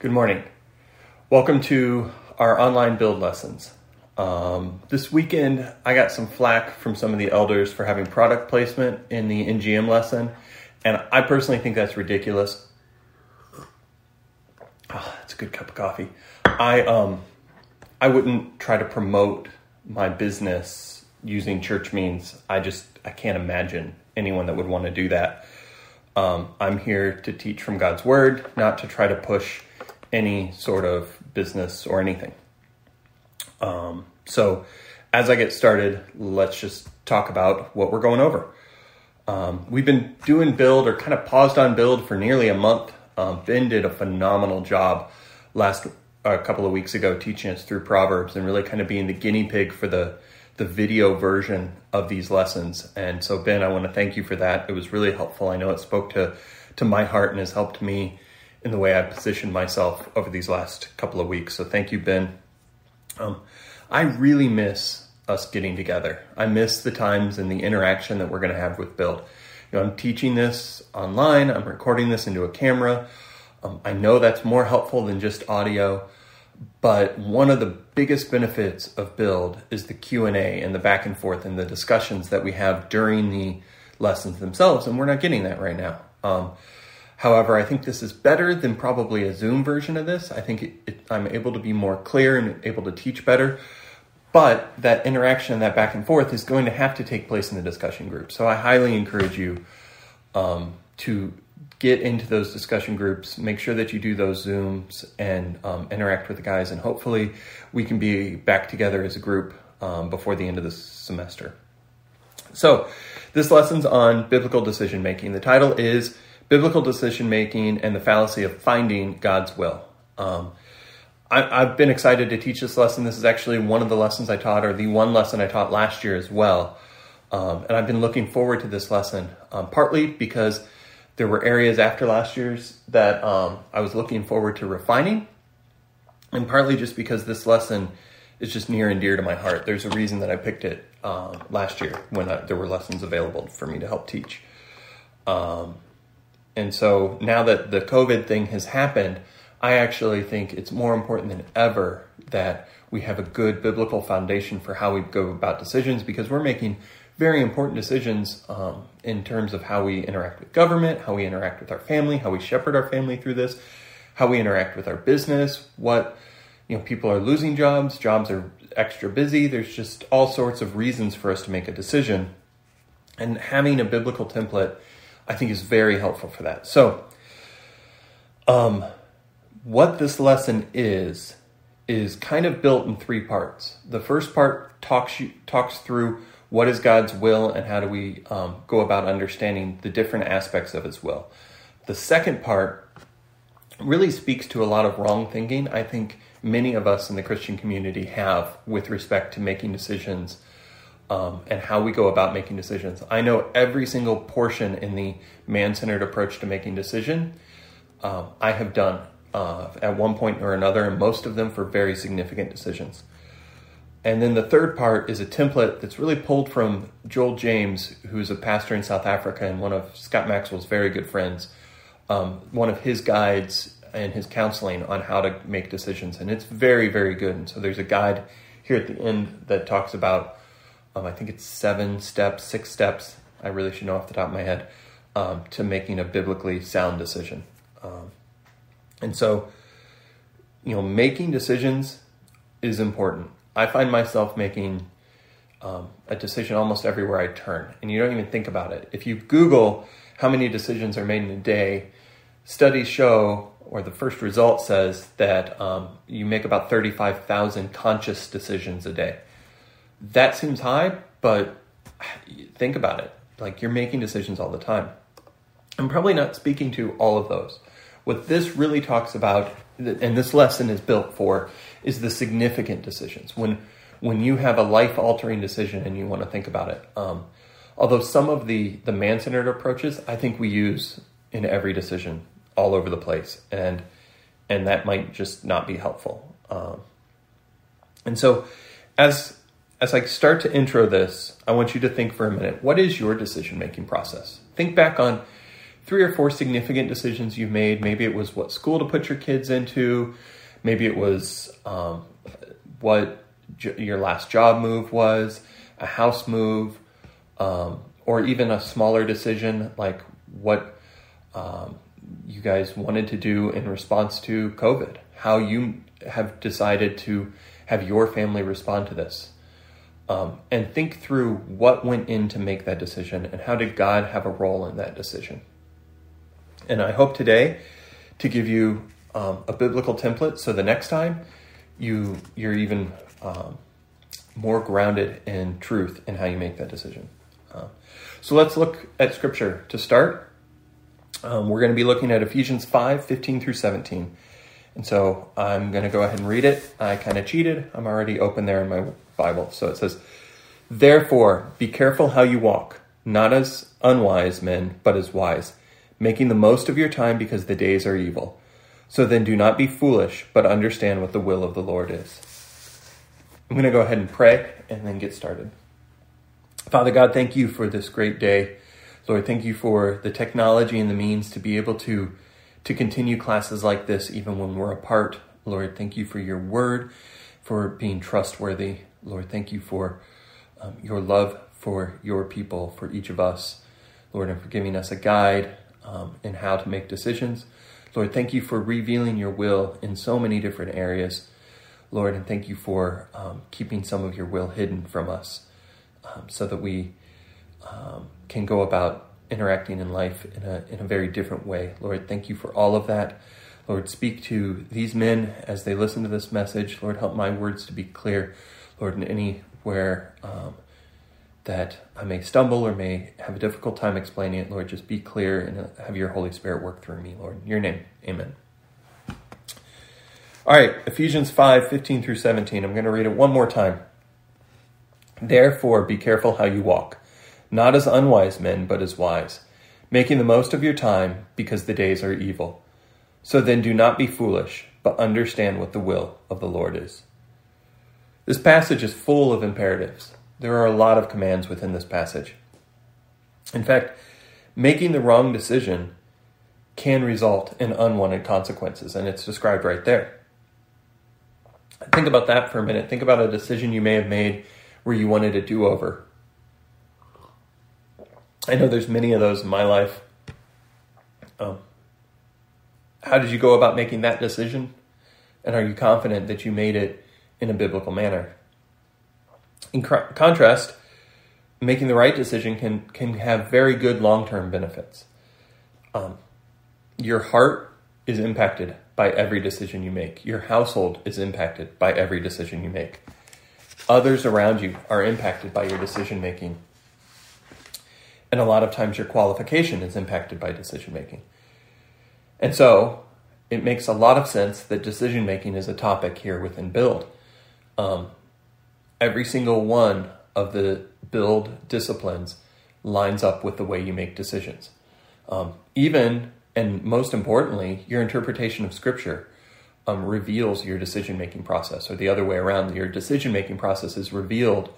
Good morning. Welcome to our online build lessons. Um, this weekend, I got some flack from some of the elders for having product placement in the NGM lesson, and I personally think that's ridiculous. Oh, that's a good cup of coffee. I um, I wouldn't try to promote my business using church means. I just I can't imagine anyone that would want to do that. Um, I'm here to teach from God's word, not to try to push any sort of business or anything. Um, so, as I get started, let's just talk about what we're going over. Um, we've been doing build or kind of paused on build for nearly a month. Um, ben did a phenomenal job last a couple of weeks ago teaching us through Proverbs and really kind of being the guinea pig for the the video version of these lessons. And so, Ben, I want to thank you for that. It was really helpful. I know it spoke to to my heart and has helped me in the way I've positioned myself over these last couple of weeks. So, thank you, Ben. Um, I really miss us getting together. I miss the times and the interaction that we're going to have with Build. You know, I'm teaching this online. I'm recording this into a camera. Um, I know that's more helpful than just audio, but one of the biggest benefits of Build is the Q and A and the back and forth and the discussions that we have during the lessons themselves, and we're not getting that right now. Um, however, I think this is better than probably a Zoom version of this. I think it, it, I'm able to be more clear and able to teach better. But that interaction that back and forth is going to have to take place in the discussion group. So I highly encourage you um, to get into those discussion groups, make sure that you do those Zooms and um, interact with the guys, and hopefully we can be back together as a group um, before the end of the semester. So, this lesson's on biblical decision making. The title is Biblical Decision Making and the Fallacy of Finding God's Will. Um, I, have been excited to teach this lesson. This is actually one of the lessons I taught, or the one lesson I taught last year as well. Um, and I've been looking forward to this lesson, um, partly because there were areas after last year's that um, I was looking forward to refining, and partly just because this lesson is just near and dear to my heart. There's a reason that I picked it um, last year when I, there were lessons available for me to help teach. Um, and so now that the COVID thing has happened, I actually think it's more important than ever that we have a good biblical foundation for how we go about decisions because we're making very important decisions um, in terms of how we interact with government, how we interact with our family, how we shepherd our family through this, how we interact with our business, what you know people are losing jobs, jobs are extra busy. There's just all sorts of reasons for us to make a decision, and having a biblical template, I think, is very helpful for that. So, um, what this lesson is is kind of built in three parts. The first part talks you, talks through what is God's will and how do we um, go about understanding the different aspects of His will. The second part really speaks to a lot of wrong thinking I think many of us in the Christian community have with respect to making decisions um, and how we go about making decisions. I know every single portion in the man centered approach to making decision um, I have done uh, at one point or another, and most of them for very significant decisions. And then the third part is a template that's really pulled from Joel James, who's a pastor in South Africa and one of Scott Maxwell's very good friends. Um, one of his guides and his counseling on how to make decisions. And it's very, very good. And so there's a guide here at the end that talks about, um, I think it's seven steps, six steps, I really should know off the top of my head, um, to making a biblically sound decision. Um, and so, you know, making decisions is important I find myself making um, a decision almost everywhere I turn, and you don't even think about it. If you Google how many decisions are made in a day, studies show, or the first result says that um, you make about 35,000 conscious decisions a day. That seems high, but think about it. Like you're making decisions all the time. I'm probably not speaking to all of those. What this really talks about, and this lesson is built for, is the significant decisions when when you have a life altering decision and you want to think about it. Um, although some of the the man centered approaches, I think we use in every decision all over the place, and and that might just not be helpful. Um, and so, as as I start to intro this, I want you to think for a minute: what is your decision making process? Think back on three or four significant decisions you've made. Maybe it was what school to put your kids into. Maybe it was um, what j- your last job move was, a house move, um, or even a smaller decision like what um, you guys wanted to do in response to COVID, how you have decided to have your family respond to this. Um, and think through what went in to make that decision and how did God have a role in that decision. And I hope today to give you um, a biblical template so the next time you you're even um, more grounded in truth in how you make that decision. Uh, so let's look at scripture to start. Um, we're going to be looking at Ephesians 5 15 through 17. And so I'm going to go ahead and read it. I kind of cheated. I'm already open there in my Bible. So it says, Therefore, be careful how you walk, not as unwise men, but as wise, making the most of your time because the days are evil. So then do not be foolish, but understand what the will of the Lord is. I'm going to go ahead and pray and then get started. Father God, thank you for this great day. Lord, thank you for the technology and the means to be able to to continue classes like this even when we're apart. Lord, thank you for your word, for being trustworthy. Lord, thank you for um, your love for your people, for each of us. Lord, and for giving us a guide um, in how to make decisions. Lord, thank you for revealing your will in so many different areas. Lord, and thank you for um, keeping some of your will hidden from us um, so that we um, can go about interacting in life in a, in a very different way. Lord, thank you for all of that. Lord, speak to these men as they listen to this message. Lord, help my words to be clear. Lord, in anywhere um, that I may stumble or may have a difficult time explaining it, Lord, just be clear and have your Holy Spirit work through me, Lord. In your name, amen. All right, Ephesians 5 15 through 17. I'm going to read it one more time. Therefore, be careful how you walk not as unwise men, but as wise, making the most of your time, because the days are evil. So then do not be foolish, but understand what the will of the Lord is. This passage is full of imperatives. There are a lot of commands within this passage. In fact, making the wrong decision can result in unwanted consequences, and it's described right there. Think about that for a minute. Think about a decision you may have made where you wanted a do over I know there's many of those in my life. Um, how did you go about making that decision? And are you confident that you made it in a biblical manner? In cr- contrast, making the right decision can, can have very good long term benefits. Um, your heart is impacted by every decision you make, your household is impacted by every decision you make. Others around you are impacted by your decision making and a lot of times your qualification is impacted by decision making. And so it makes a lot of sense that decision making is a topic here within Build. Um, every single one of the Build disciplines lines up with the way you make decisions. Um, even, and most importantly, your interpretation of Scripture um, reveals your decision making process, or the other way around, your decision making process is revealed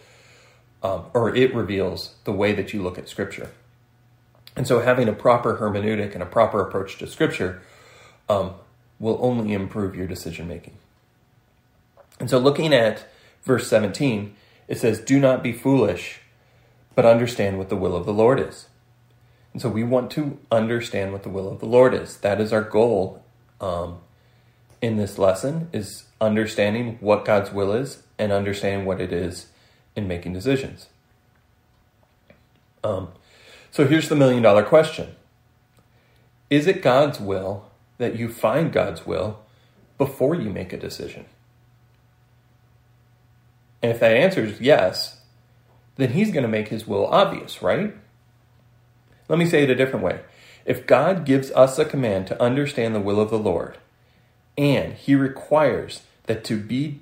um, or it reveals the way that you look at Scripture. And so, having a proper hermeneutic and a proper approach to Scripture um, will only improve your decision making. And so, looking at verse 17, it says, Do not be foolish, but understand what the will of the Lord is. And so, we want to understand what the will of the Lord is. That is our goal um, in this lesson, is understanding what God's will is and understanding what it is in making decisions. Um, so here's the million dollar question Is it God's will that you find God's will before you make a decision? And if that answer is yes, then He's going to make His will obvious, right? Let me say it a different way. If God gives us a command to understand the will of the Lord, and He requires that to be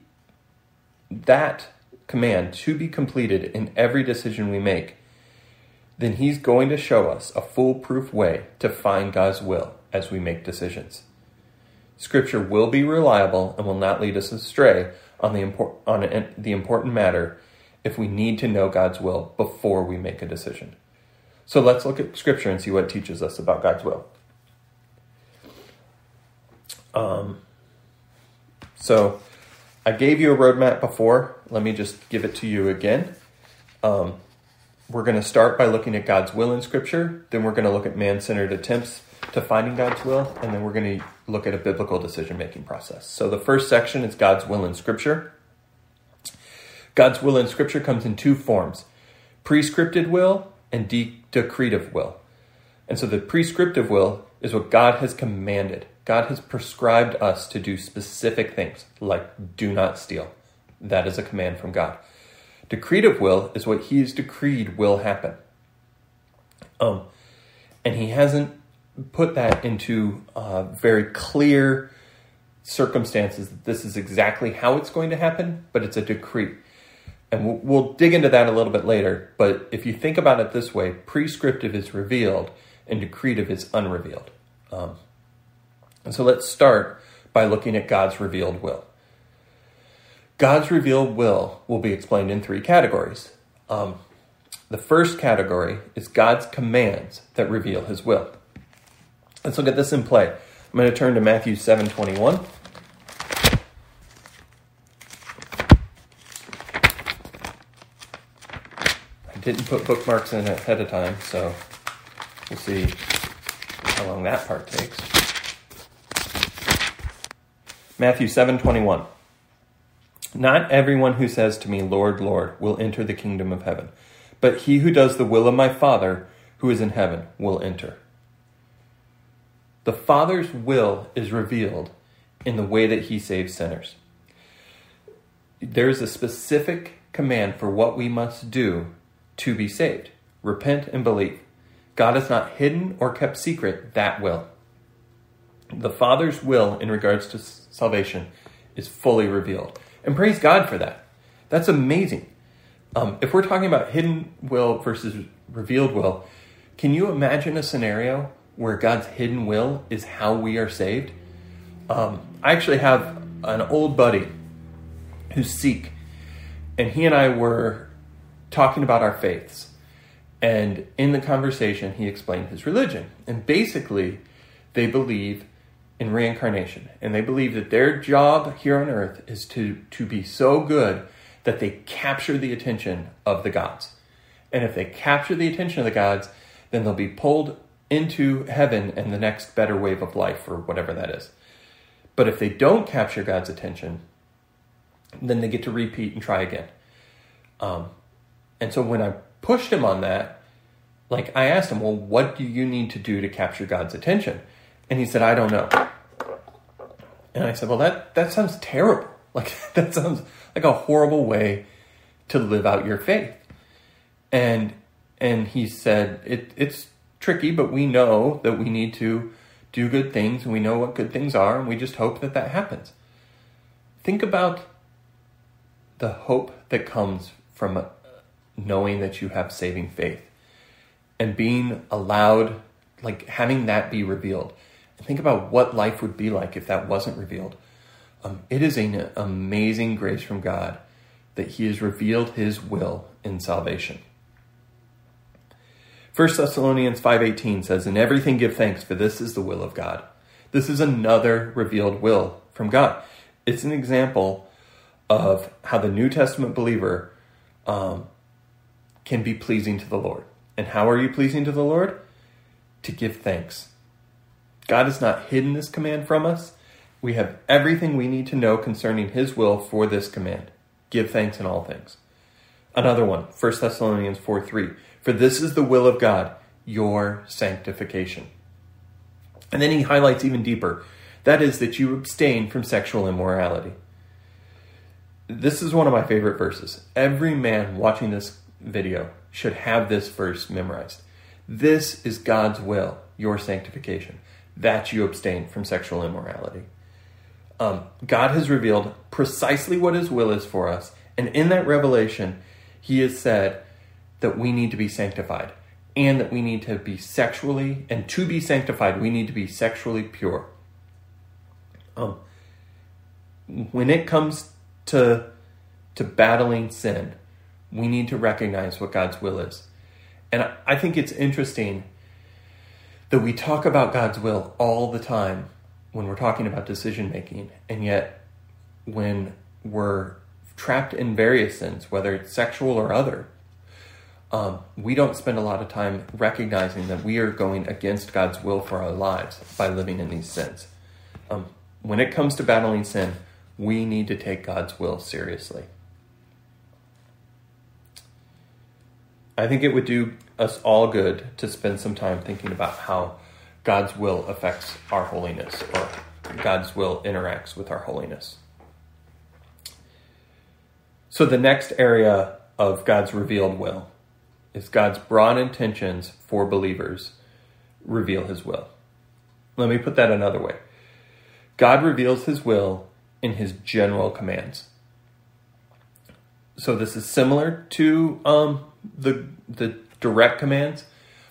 that command to be completed in every decision we make, then He's going to show us a foolproof way to find God's will as we make decisions. Scripture will be reliable and will not lead us astray on the, impor- on the important matter if we need to know God's will before we make a decision. So let's look at Scripture and see what teaches us about God's will. Um, so I gave you a roadmap before. Let me just give it to you again. Um, we're going to start by looking at God's will in Scripture. Then we're going to look at man centered attempts to finding God's will. And then we're going to look at a biblical decision making process. So the first section is God's will in Scripture. God's will in Scripture comes in two forms prescripted will and de- decretive will. And so the prescriptive will is what God has commanded. God has prescribed us to do specific things, like do not steal. That is a command from God. Decretive will is what He has decreed will happen. Um, and He hasn't put that into uh, very clear circumstances that this is exactly how it's going to happen, but it's a decree and we'll, we'll, dig into that a little bit later. But if you think about it this way, prescriptive is revealed and decretive is unrevealed. Um, and so let's start by looking at God's revealed will. God's revealed will will be explained in three categories. Um, the first category is God's commands that reveal His will. Let's look at this in play. I'm going to turn to Matthew seven twenty one. didn't put bookmarks in ahead of time, so we'll see how long that part takes. Matthew 7:21 Not everyone who says to me, Lord, Lord, will enter the kingdom of heaven, but he who does the will of my Father who is in heaven will enter. The Father's will is revealed in the way that he saves sinners. There's a specific command for what we must do to be saved. Repent and believe. God has not hidden or kept secret that will. The Father's will in regards to salvation is fully revealed. And praise God for that. That's amazing. Um, if we're talking about hidden will versus revealed will, can you imagine a scenario where God's hidden will is how we are saved? Um, I actually have an old buddy who's Sikh, and he and I were talking about our faiths. And in the conversation, he explained his religion. And basically, they believe in reincarnation. And they believe that their job here on earth is to, to be so good that they capture the attention of the gods. And if they capture the attention of the gods, then they'll be pulled into heaven and the next better wave of life, or whatever that is. But if they don't capture God's attention, then they get to repeat and try again. Um, and so when I pushed him on that, like I asked him, well, what do you need to do to capture God's attention? And he said, I don't know. And I said, well, that, that sounds terrible. Like that sounds like a horrible way to live out your faith. And, and he said, it, it's tricky, but we know that we need to do good things and we know what good things are and we just hope that that happens. Think about the hope that comes from uh, knowing that you have saving faith and being allowed, like having that be revealed. Think about what life would be like if that wasn't revealed. Um, it is an amazing grace from God that He has revealed His will in salvation. 1 Thessalonians 5:18 says, "In everything give thanks, for this is the will of God." This is another revealed will from God. It's an example of how the New Testament believer um, can be pleasing to the Lord. And how are you pleasing to the Lord? To give thanks. God has not hidden this command from us. We have everything we need to know concerning His will for this command. Give thanks in all things. Another one, 1 Thessalonians 4 3. For this is the will of God, your sanctification. And then he highlights even deeper that is, that you abstain from sexual immorality. This is one of my favorite verses. Every man watching this video should have this verse memorized. This is God's will, your sanctification, that you abstain from sexual immorality. Um, God has revealed precisely what His will is for us, and in that revelation, He has said that we need to be sanctified and that we need to be sexually, and to be sanctified, we need to be sexually pure. Um, when it comes to to battling sin, we need to recognize what God's will is. And I think it's interesting that we talk about God's will all the time when we're talking about decision making, and yet when we're trapped in various sins, whether it's sexual or other, um, we don't spend a lot of time recognizing that we are going against God's will for our lives by living in these sins. Um, when it comes to battling sin, we need to take God's will seriously. I think it would do us all good to spend some time thinking about how God's will affects our holiness or God's will interacts with our holiness. So, the next area of God's revealed will is God's broad intentions for believers reveal his will. Let me put that another way God reveals his will in his general commands. So, this is similar to um, the, the direct commands,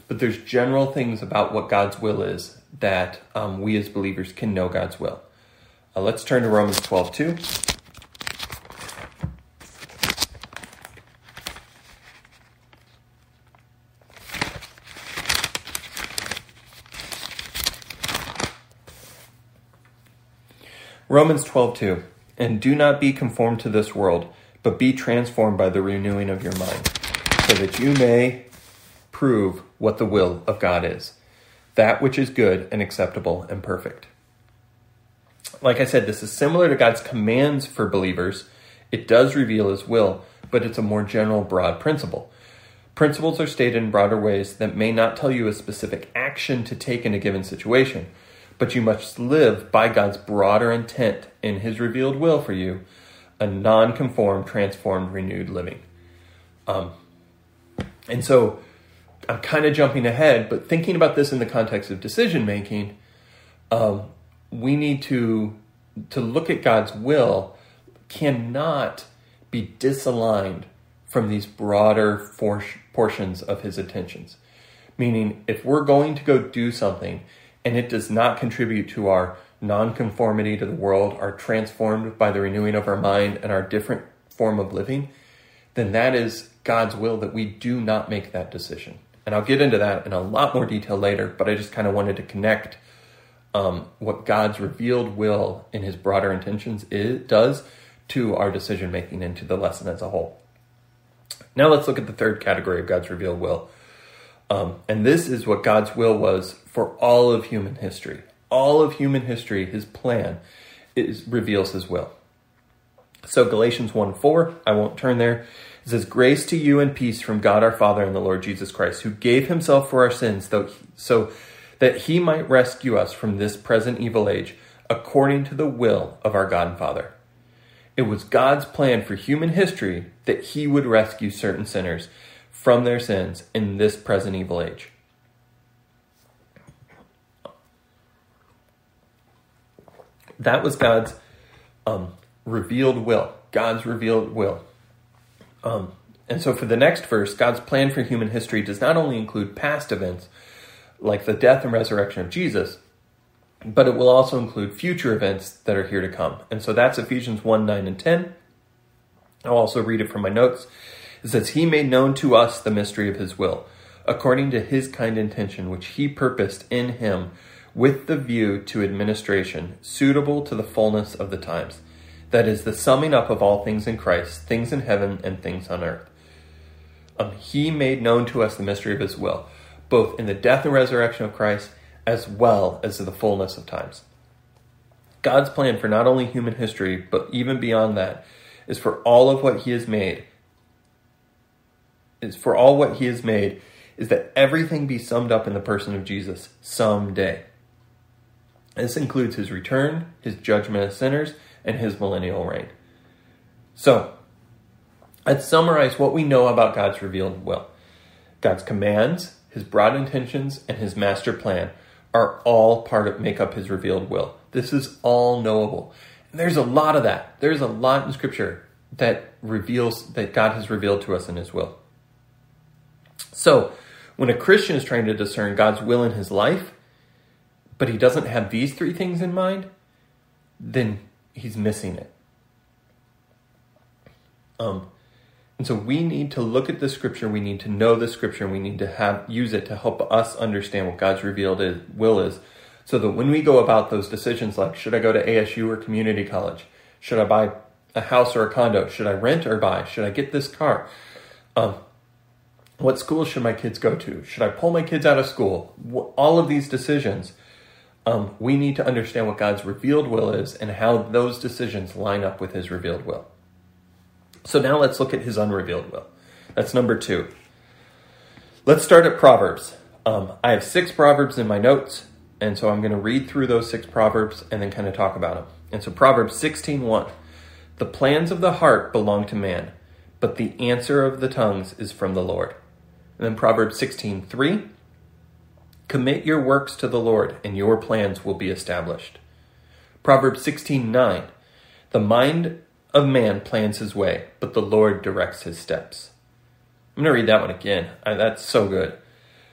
but there's general things about what God's will is that um, we as believers can know God's will. Uh, let's turn to Romans 12 2. Romans 12:2 And do not be conformed to this world, but be transformed by the renewing of your mind, so that you may prove what the will of God is, that which is good and acceptable and perfect. Like I said, this is similar to God's commands for believers. It does reveal his will, but it's a more general, broad principle. Principles are stated in broader ways that may not tell you a specific action to take in a given situation but you must live by God's broader intent in His revealed will for you, a non conformed, transformed, renewed living. Um, and so I'm kind of jumping ahead, but thinking about this in the context of decision making, um, we need to to look at God's will cannot be disaligned from these broader for- portions of His intentions. Meaning, if we're going to go do something and it does not contribute to our nonconformity to the world, are transformed by the renewing of our mind and our different form of living, then that is God's will that we do not make that decision. And I'll get into that in a lot more detail later, but I just kind of wanted to connect um, what God's revealed will in his broader intentions is, does to our decision making and to the lesson as a whole. Now let's look at the third category of God's revealed will, um, and this is what God's will was for all of human history. All of human history, his plan is, reveals his will. So Galatians 1 4, I won't turn there. It says, Grace to you and peace from God our Father and the Lord Jesus Christ, who gave himself for our sins, though, so that he might rescue us from this present evil age, according to the will of our God and Father. It was God's plan for human history that he would rescue certain sinners from their sins in this present evil age. That was God's um, revealed will. God's revealed will. Um, and so, for the next verse, God's plan for human history does not only include past events, like the death and resurrection of Jesus, but it will also include future events that are here to come. And so that's Ephesians 1 9 and 10. I'll also read it from my notes. It says, He made known to us the mystery of His will, according to His kind intention, which He purposed in Him, with the view to administration suitable to the fullness of the times. That is, the summing up of all things in Christ, things in heaven and things on earth. Um, he made known to us the mystery of His will, both in the death and resurrection of Christ, as well as the fullness of times. God's plan for not only human history, but even beyond that, is for all of what He has made is for all what he has made is that everything be summed up in the person of Jesus someday. This includes his return, his judgment of sinners, and his millennial reign. So, let's summarize what we know about God's revealed will. God's commands, his broad intentions, and his master plan are all part of make up his revealed will. This is all knowable. And there's a lot of that. There's a lot in scripture that reveals that God has revealed to us in his will. So, when a Christian is trying to discern God's will in his life, but he doesn't have these three things in mind, then he's missing it. Um, And so we need to look at the scripture, we need to know the scripture, we need to have use it to help us understand what God's revealed is, will is, so that when we go about those decisions like should I go to ASU or community college? Should I buy a house or a condo? Should I rent or buy? Should I get this car? Um, what school should my kids go to? Should I pull my kids out of school? All of these decisions, um, we need to understand what God's revealed will is and how those decisions line up with His revealed will. So now let's look at his unrevealed will. That's number two. Let's start at Proverbs. Um, I have six Proverbs in my notes, and so I'm going to read through those six Proverbs and then kind of talk about them. And so Proverbs 16:1. The plans of the heart belong to man, but the answer of the tongues is from the Lord. And then Proverbs 16:3. Commit your works to the Lord, and your plans will be established. Proverbs 16:9. The mind of man plans his way, but the Lord directs his steps. I'm going to read that one again. That's so good.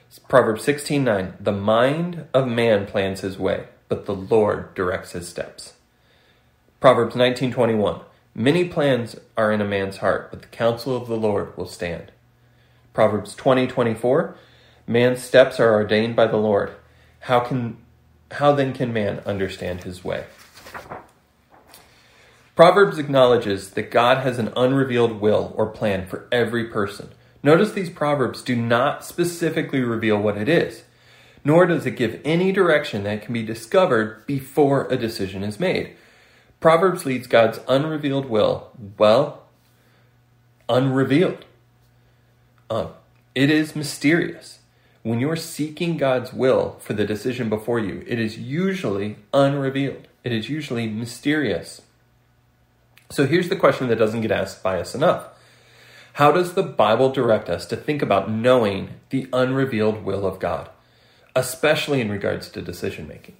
It's Proverbs 16:9. The mind of man plans his way, but the Lord directs his steps. Proverbs 19:21. Many plans are in a man's heart, but the counsel of the Lord will stand. Proverbs 20:24. Man's steps are ordained by the Lord. How can how then can man understand his way? Proverbs acknowledges that God has an unrevealed will or plan for every person. Notice these Proverbs do not specifically reveal what it is, nor does it give any direction that can be discovered before a decision is made. Proverbs leads God's unrevealed will, well, unrevealed. Um, it is mysterious. When you're seeking God's will for the decision before you, it is usually unrevealed. It is usually mysterious. So here's the question that doesn't get asked by us enough How does the Bible direct us to think about knowing the unrevealed will of God, especially in regards to decision making?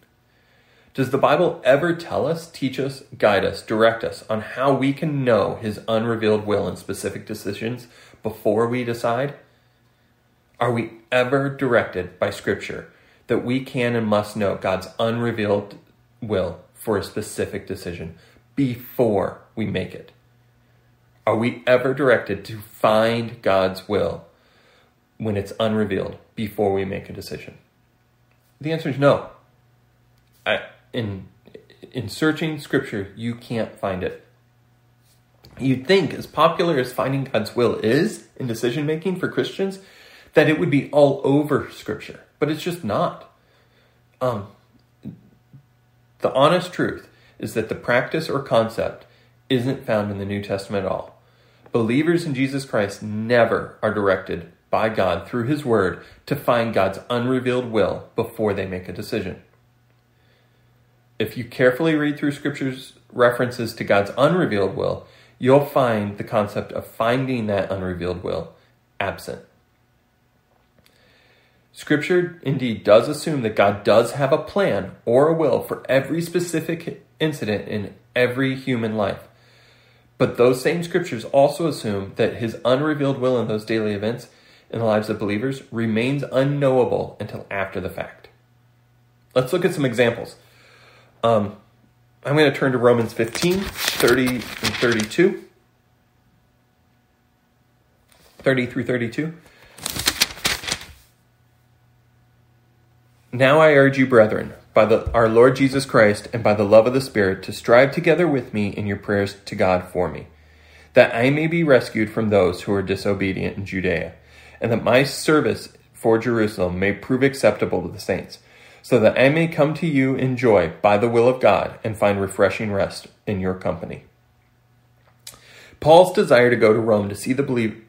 Does the Bible ever tell us, teach us, guide us, direct us on how we can know His unrevealed will in specific decisions before we decide? Are we ever directed by Scripture that we can and must know God's unrevealed will for a specific decision before we make it? Are we ever directed to find God's will when it's unrevealed before we make a decision? The answer is no. I, in in searching scripture, you can't find it. You'd think, as popular as finding God's will is in decision making for Christians, that it would be all over scripture, but it's just not. Um, the honest truth is that the practice or concept isn't found in the New Testament at all. Believers in Jesus Christ never are directed by God through His Word to find God's unrevealed will before they make a decision. If you carefully read through Scripture's references to God's unrevealed will, you'll find the concept of finding that unrevealed will absent. Scripture indeed does assume that God does have a plan or a will for every specific incident in every human life. But those same scriptures also assume that his unrevealed will in those daily events in the lives of believers remains unknowable until after the fact. Let's look at some examples. Um, I'm going to turn to Romans 15, 30 and 32. 30 through 32. Now I urge you, brethren, by the, our Lord Jesus Christ and by the love of the Spirit, to strive together with me in your prayers to God for me, that I may be rescued from those who are disobedient in Judea, and that my service for Jerusalem may prove acceptable to the saints, so that I may come to you in joy by the will of God and find refreshing rest in your company. Paul's desire to go to Rome to see the believe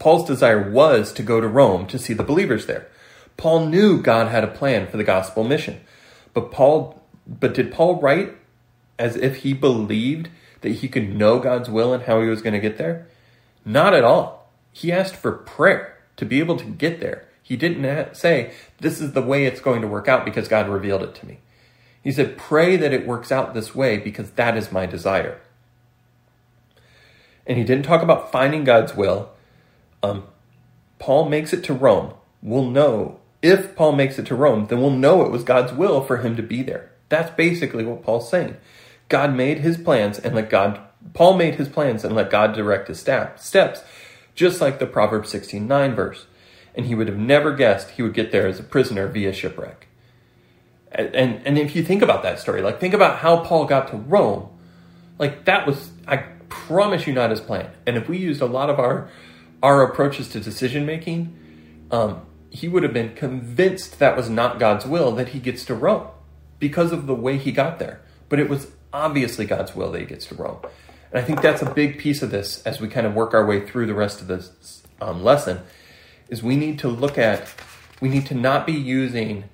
Paul's desire was to go to Rome to see the believers there. Paul knew God had a plan for the gospel mission. But Paul but did Paul write as if he believed that he could know God's will and how he was going to get there? Not at all. He asked for prayer to be able to get there. He didn't say, This is the way it's going to work out because God revealed it to me. He said, Pray that it works out this way because that is my desire. And he didn't talk about finding God's will. Um, Paul makes it to Rome. We'll know if Paul makes it to Rome, then we'll know it was God's will for him to be there. That's basically what Paul's saying. God made his plans and let God Paul made his plans and let God direct his steps, just like the Proverbs 16:9 verse. And he would have never guessed he would get there as a prisoner via shipwreck. And, and, and if you think about that story, like think about how Paul got to Rome, like that was, I promise you, not his plan. And if we used a lot of our our approaches to decision making, um, he would have been convinced that was not God's will that he gets to Rome because of the way he got there. But it was obviously God's will that he gets to Rome. And I think that's a big piece of this as we kind of work our way through the rest of this um, lesson is we need to look at, we need to not be using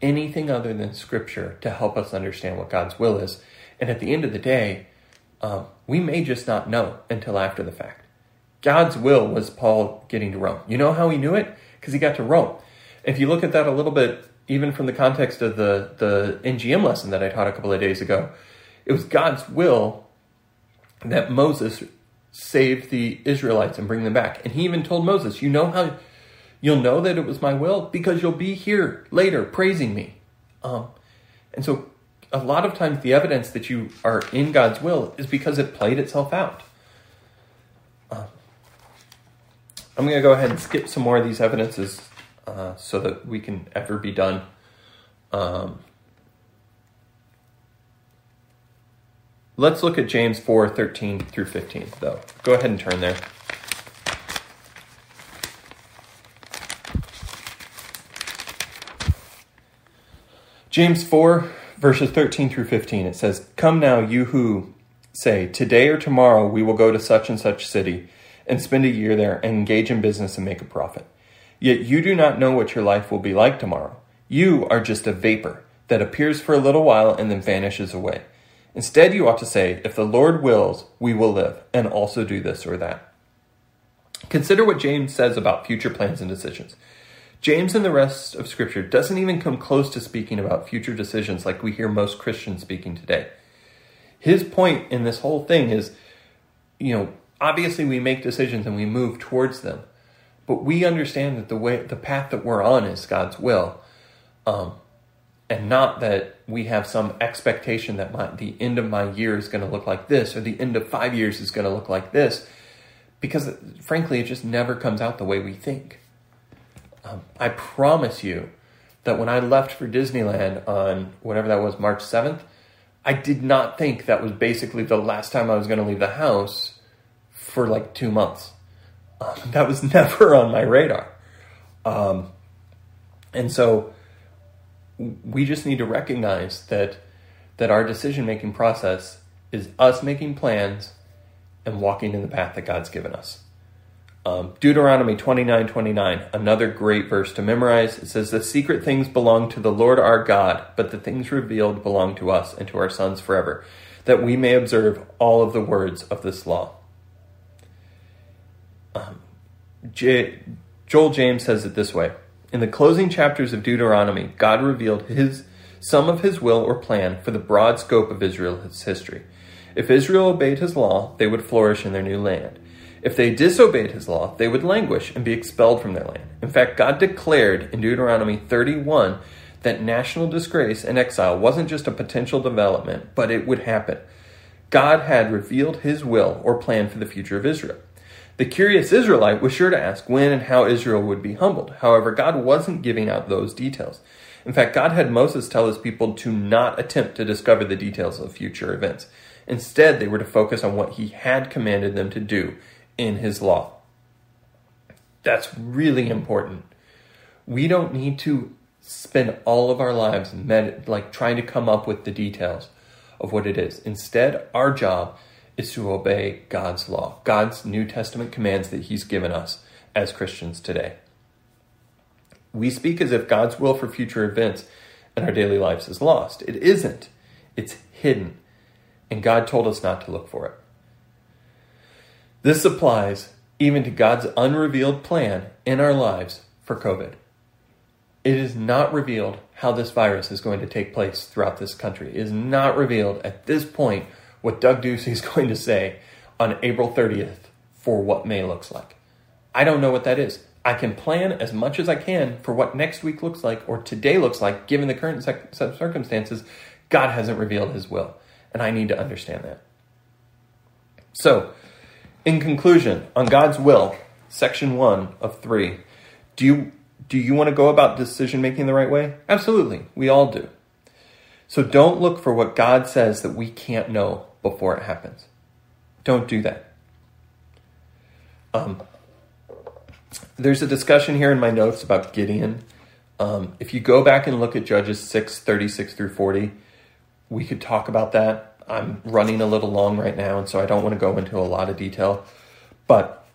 anything other than scripture to help us understand what God's will is. And at the end of the day, um, we may just not know until after the fact. God's will was Paul getting to Rome. You know how he knew it? Because he got to Rome. If you look at that a little bit, even from the context of the, the NGM lesson that I taught a couple of days ago, it was God's will that Moses save the Israelites and bring them back. And he even told Moses, You know how you'll know that it was my will? Because you'll be here later praising me. Um, and so a lot of times the evidence that you are in God's will is because it played itself out. Um, I'm going to go ahead and skip some more of these evidences uh, so that we can ever be done. Um, let's look at James 4 13 through 15, though. Go ahead and turn there. James 4, verses 13 through 15, it says, Come now, you who say, Today or tomorrow we will go to such and such city and spend a year there and engage in business and make a profit. Yet you do not know what your life will be like tomorrow. You are just a vapor that appears for a little while and then vanishes away. Instead, you ought to say, If the Lord wills, we will live and also do this or that. Consider what James says about future plans and decisions. James and the rest of Scripture doesn't even come close to speaking about future decisions like we hear most Christians speaking today. His point in this whole thing is, you know, obviously we make decisions and we move towards them but we understand that the way the path that we're on is god's will um, and not that we have some expectation that my, the end of my year is going to look like this or the end of five years is going to look like this because frankly it just never comes out the way we think. Um, i promise you that when i left for disneyland on whatever that was march 7th i did not think that was basically the last time i was going to leave the house for like two months. Um, that was never on my radar. Um, and so we just need to recognize that that our decision making process is us making plans and walking in the path that God's given us. Um, Deuteronomy 29 29, another great verse to memorize. It says, The secret things belong to the Lord our God, but the things revealed belong to us and to our sons forever, that we may observe all of the words of this law. Um, J- Joel James says it this way In the closing chapters of Deuteronomy, God revealed his some of his will or plan for the broad scope of Israel's history. If Israel obeyed his law, they would flourish in their new land. If they disobeyed his law, they would languish and be expelled from their land. In fact, God declared in Deuteronomy 31 that national disgrace and exile wasn't just a potential development, but it would happen. God had revealed his will or plan for the future of Israel. The curious Israelite was sure to ask when and how Israel would be humbled. However, God wasn't giving out those details. In fact, God had Moses tell his people to not attempt to discover the details of future events. Instead, they were to focus on what he had commanded them to do in his law. That's really important. We don't need to spend all of our lives med- like trying to come up with the details of what it is. Instead, our job is to obey God's law, God's New Testament commands that He's given us as Christians today. We speak as if God's will for future events and our daily lives is lost. It isn't, it's hidden, and God told us not to look for it. This applies even to God's unrevealed plan in our lives for COVID. It is not revealed how this virus is going to take place throughout this country. It is not revealed at this point what Doug Ducey is going to say on April 30th for what May looks like. I don't know what that is. I can plan as much as I can for what next week looks like or today looks like, given the current circumstances. God hasn't revealed his will, and I need to understand that. So, in conclusion, on God's will, section one of three, do you do you want to go about decision making the right way? Absolutely, we all do. So don't look for what God says that we can't know before it happens. Don't do that. Um, there's a discussion here in my notes about Gideon. Um, if you go back and look at Judges 6 36 through 40, we could talk about that. I'm running a little long right now, and so I don't want to go into a lot of detail. But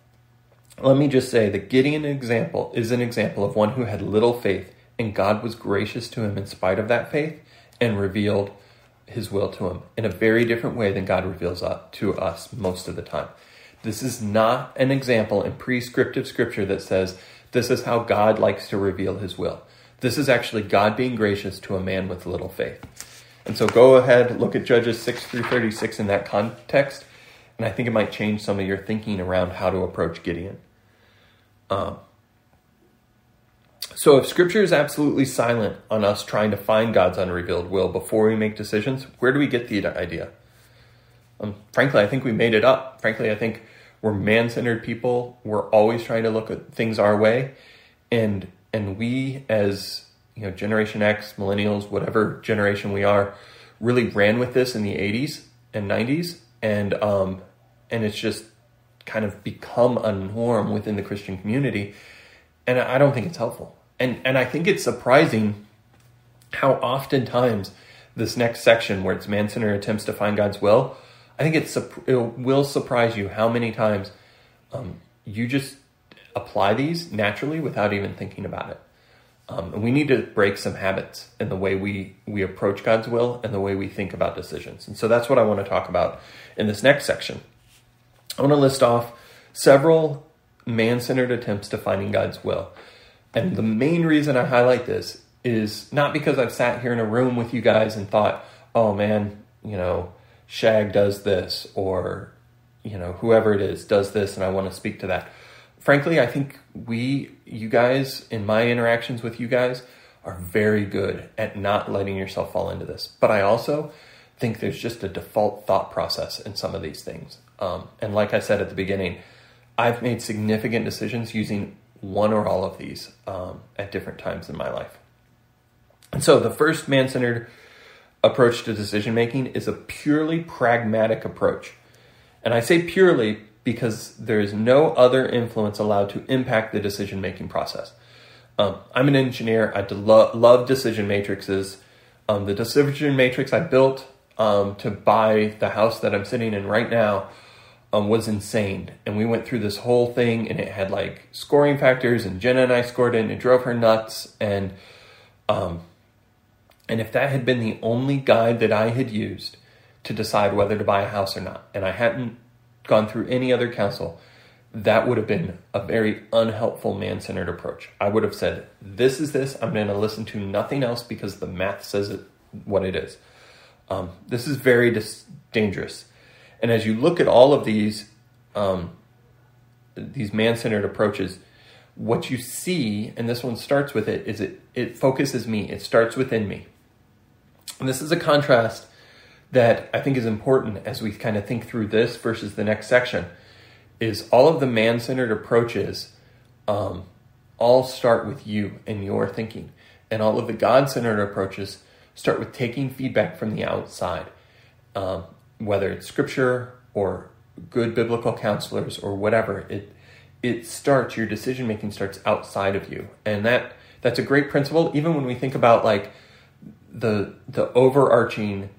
let me just say that Gideon example is an example of one who had little faith, and God was gracious to him in spite of that faith and revealed his will to him in a very different way than God reveals to us most of the time. This is not an example in prescriptive scripture that says this is how God likes to reveal his will. This is actually God being gracious to a man with little faith. And so go ahead, look at Judges 6 through 36 in that context, and I think it might change some of your thinking around how to approach Gideon. Um, so if scripture is absolutely silent on us trying to find God's unrevealed will before we make decisions, where do we get the idea? Um, frankly, I think we made it up. Frankly, I think we're man-centered people. We're always trying to look at things our way, and and we as you know Generation X, Millennials, whatever generation we are, really ran with this in the '80s and '90s, and um, and it's just kind of become a norm within the Christian community, and I don't think it's helpful. And and I think it's surprising how oftentimes this next section where it's man-centered attempts to find God's will I think it's it will surprise you how many times um, you just apply these naturally without even thinking about it. Um, and we need to break some habits in the way we we approach God's will and the way we think about decisions. And so that's what I want to talk about in this next section. I want to list off several man-centered attempts to finding God's will. And the main reason I highlight this is not because I've sat here in a room with you guys and thought, "Oh man, you know, Shag does this or you know whoever it is does this and I want to speak to that. Frankly, I think we you guys in my interactions with you guys are very good at not letting yourself fall into this. But I also think there's just a default thought process in some of these things. Um, and like I said at the beginning, I've made significant decisions using one or all of these um, at different times in my life. And so the first man centered approach to decision making is a purely pragmatic approach. And I say purely because there is no other influence allowed to impact the decision making process. Um, I'm an engineer. I lo- love decision matrices. Um, the decision matrix I built um, to buy the house that I'm sitting in right now um, was insane. And we went through this whole thing, and it had like scoring factors, and Jenna and I scored it, and it drove her nuts. And um, and if that had been the only guide that I had used to decide whether to buy a house or not, and I hadn't gone through any other counsel, that would have been a very unhelpful man centered approach. I would have said, This is this. I'm going to listen to nothing else because the math says it what it is. Um, this is very dis- dangerous. And as you look at all of these, um, these man centered approaches, what you see, and this one starts with it, is it, it focuses me. It starts within me. And this is a contrast that I think is important as we kind of think through this versus the next section. Is all of the man centered approaches um, all start with you and your thinking, and all of the God centered approaches start with taking feedback from the outside, um, whether it's scripture or good biblical counselors or whatever. It it starts your decision making starts outside of you, and that that's a great principle. Even when we think about like the the overarching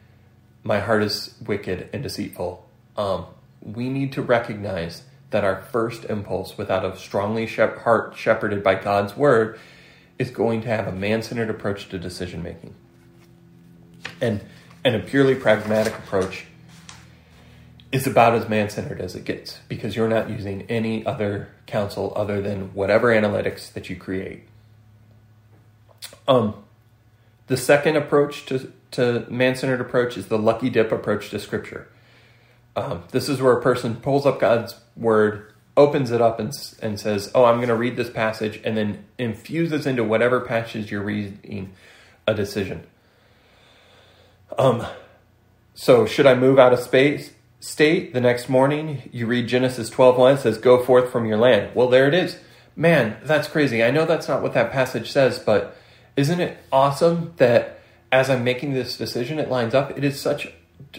my heart is wicked and deceitful um, we need to recognize that our first impulse without a strongly shep- heart shepherded by god's word is going to have a man-centered approach to decision making and and a purely pragmatic approach is about as man-centered as it gets because you're not using any other counsel other than whatever analytics that you create um the second approach to, to man centered approach is the lucky dip approach to scripture. Um, this is where a person pulls up God's word, opens it up, and, and says, Oh, I'm going to read this passage, and then infuses into whatever passage you're reading a decision. Um, so, should I move out of space? State, the next morning you read Genesis 12 1, it says, Go forth from your land. Well, there it is. Man, that's crazy. I know that's not what that passage says, but isn't it awesome that as I'm making this decision, it lines up? It is such,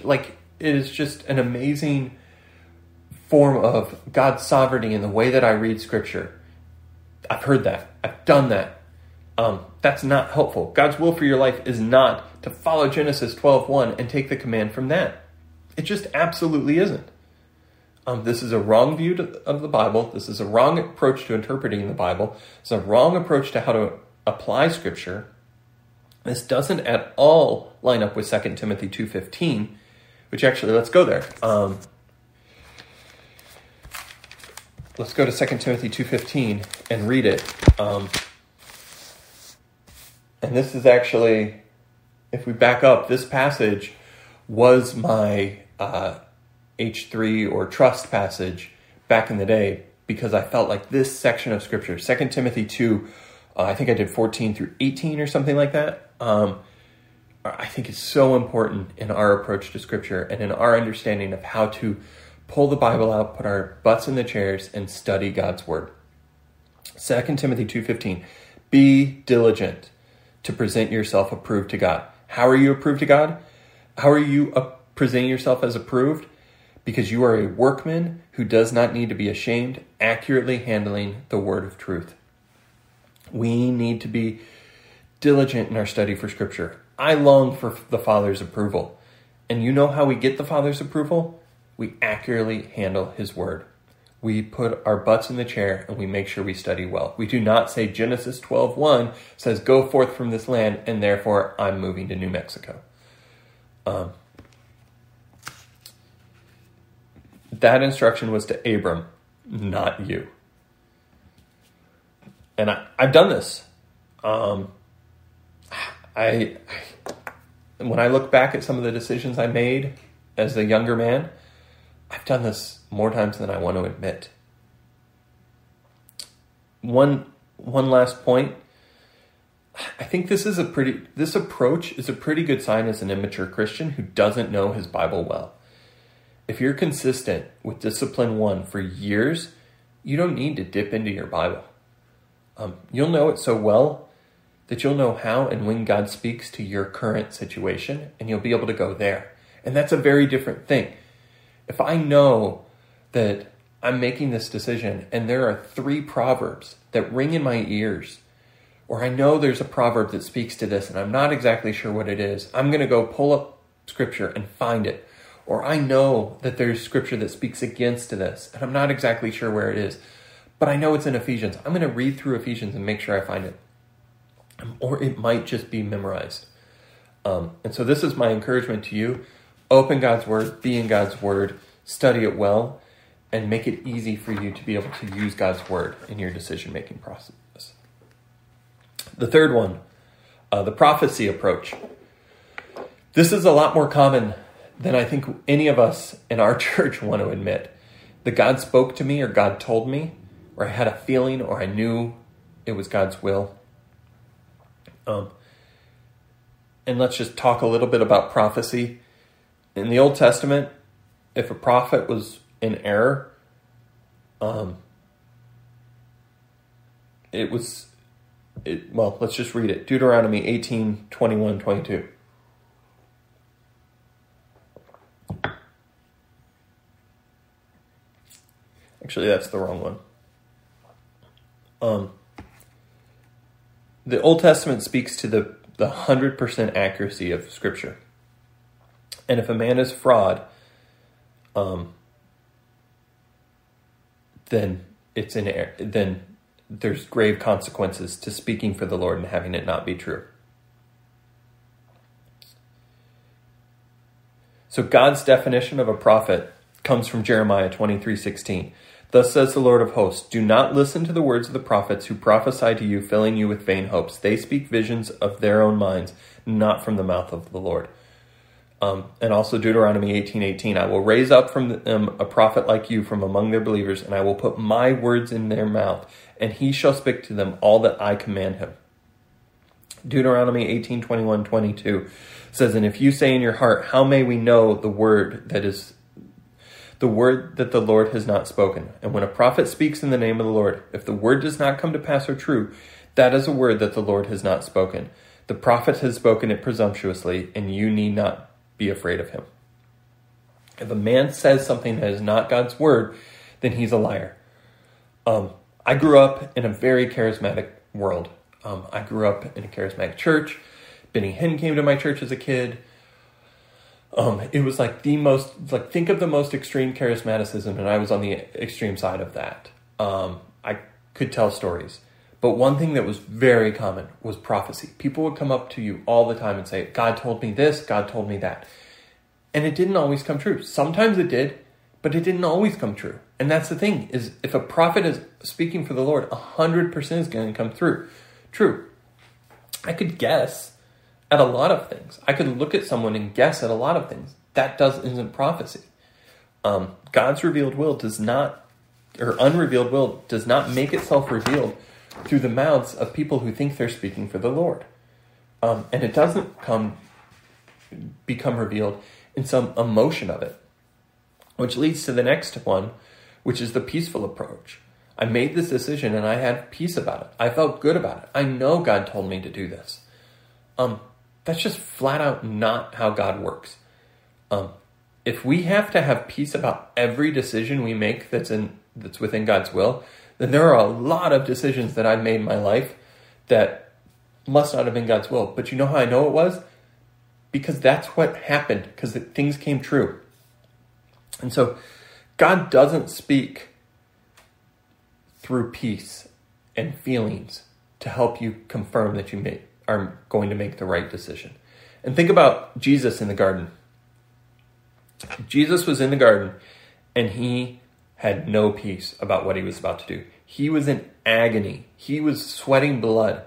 like, it is just an amazing form of God's sovereignty in the way that I read Scripture. I've heard that. I've done that. Um, that's not helpful. God's will for your life is not to follow Genesis 12.1 and take the command from that. It just absolutely isn't. Um, this is a wrong view to, of the Bible. This is a wrong approach to interpreting the Bible. It's a wrong approach to how to apply Scripture. This doesn't at all line up with 2 Timothy 2.15, which actually, let's go there. Um, let's go to 2 Timothy 2.15 and read it. Um, and this is actually, if we back up, this passage was my uh, H3 or trust passage back in the day because I felt like this section of scripture, 2 Timothy 2, uh, I think I did 14 through 18 or something like that. Um, I think is so important in our approach to scripture and in our understanding of how to pull the Bible out, put our butts in the chairs, and study God's word. 2 Timothy 2:15 Be diligent to present yourself approved to God. How are you approved to God? How are you uh, presenting yourself as approved? Because you are a workman who does not need to be ashamed, accurately handling the word of truth. We need to be diligent in our study for Scripture. I long for the Father's approval. And you know how we get the Father's approval? We accurately handle His Word we put our butts in the chair and we make sure we study well. We do not say Genesis 12:1 says go forth from this land and therefore I'm moving to New Mexico. Um, that instruction was to Abram, not you. And I, have done this. Um, I, I, when I look back at some of the decisions I made as a younger man, I've done this more times than I want to admit. One one last point. I think this is a pretty this approach is a pretty good sign as an immature Christian who doesn't know his Bible well. If you're consistent with discipline 1 for years, you don't need to dip into your Bible. Um, you'll know it so well that you'll know how and when God speaks to your current situation, and you'll be able to go there. And that's a very different thing. If I know that I'm making this decision and there are three proverbs that ring in my ears, or I know there's a proverb that speaks to this and I'm not exactly sure what it is, I'm going to go pull up scripture and find it. Or I know that there's scripture that speaks against this and I'm not exactly sure where it is, but I know it's in Ephesians. I'm going to read through Ephesians and make sure I find it. Or it might just be memorized. Um, and so this is my encouragement to you. Open God's Word, be in God's Word, study it well, and make it easy for you to be able to use God's word in your decision making process. The third one, uh, the prophecy approach. This is a lot more common than I think any of us in our church want to admit. That God spoke to me, or God told me, or I had a feeling, or I knew it was God's will. Um, and let's just talk a little bit about prophecy. In the Old Testament, if a prophet was in error, um, it was, it, well, let's just read it. Deuteronomy 18, 21, 22. Actually, that's the wrong one. Um, the Old Testament speaks to the, the 100% accuracy of Scripture. And if a man is fraud, um, then it's in air, then there's grave consequences to speaking for the Lord and having it not be true. So God's definition of a prophet comes from Jeremiah 23:16. Thus says the Lord of hosts, do not listen to the words of the prophets who prophesy to you filling you with vain hopes. They speak visions of their own minds, not from the mouth of the Lord. Um, and also Deuteronomy 18, 18, I will raise up from them a prophet like you from among their believers, and I will put my words in their mouth, and he shall speak to them all that I command him. Deuteronomy 18, 21, 22 says, And if you say in your heart, How may we know the word that is the word that the Lord has not spoken. And when a prophet speaks in the name of the Lord, if the word does not come to pass or true, that is a word that the Lord has not spoken. The prophet has spoken it presumptuously, and you need not be afraid of him. If a man says something that is not God's word, then he's a liar. Um, I grew up in a very charismatic world. Um, I grew up in a charismatic church. Benny Hinn came to my church as a kid. Um, it was like the most, like, think of the most extreme charismaticism, and I was on the extreme side of that. Um, I could tell stories. But one thing that was very common was prophecy. People would come up to you all the time and say, God told me this, God told me that. And it didn't always come true. Sometimes it did, but it didn't always come true. And that's the thing is if a prophet is speaking for the Lord, 100% is going to come through. True. I could guess at a lot of things. I could look at someone and guess at a lot of things. That does isn't prophecy. Um, God's revealed will does not, or unrevealed will does not make itself revealed through the mouths of people who think they're speaking for the Lord. Um, and it doesn't come become revealed in some emotion of it. Which leads to the next one, which is the peaceful approach. I made this decision and I had peace about it. I felt good about it. I know God told me to do this. Um, that's just flat out not how God works. Um, if we have to have peace about every decision we make that's in that's within God's will, then there are a lot of decisions that I've made in my life that must not have been God's will. But you know how I know it was? Because that's what happened, because things came true. And so God doesn't speak through peace and feelings to help you confirm that you may, are going to make the right decision. And think about Jesus in the garden. Jesus was in the garden and he had no peace about what he was about to do. He was in agony. He was sweating blood.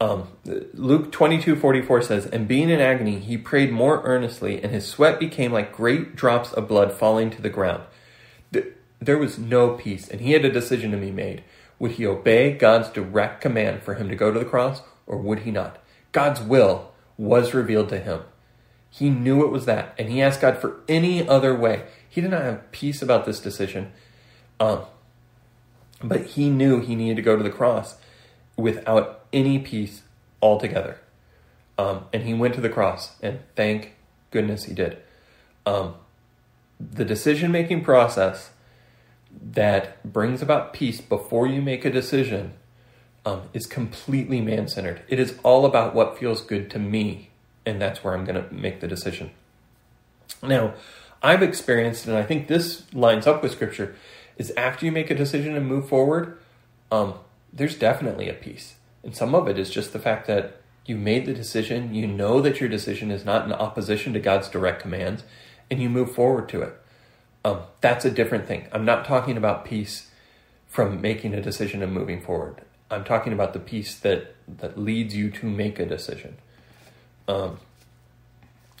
Um, Luke 22 44 says, And being in agony, he prayed more earnestly, and his sweat became like great drops of blood falling to the ground. There was no peace, and he had a decision to be made. Would he obey God's direct command for him to go to the cross, or would he not? God's will was revealed to him. He knew it was that, and he asked God for any other way. He did not have peace about this decision, um, but he knew he needed to go to the cross without any peace altogether. Um, and he went to the cross, and thank goodness he did. Um, the decision making process that brings about peace before you make a decision um, is completely man centered. It is all about what feels good to me, and that's where I'm going to make the decision. Now, I've experienced, and I think this lines up with scripture, is after you make a decision and move forward, um, there's definitely a peace. And some of it is just the fact that you made the decision, you know that your decision is not in opposition to God's direct commands, and you move forward to it. Um, that's a different thing. I'm not talking about peace from making a decision and moving forward. I'm talking about the piece that that leads you to make a decision. Um,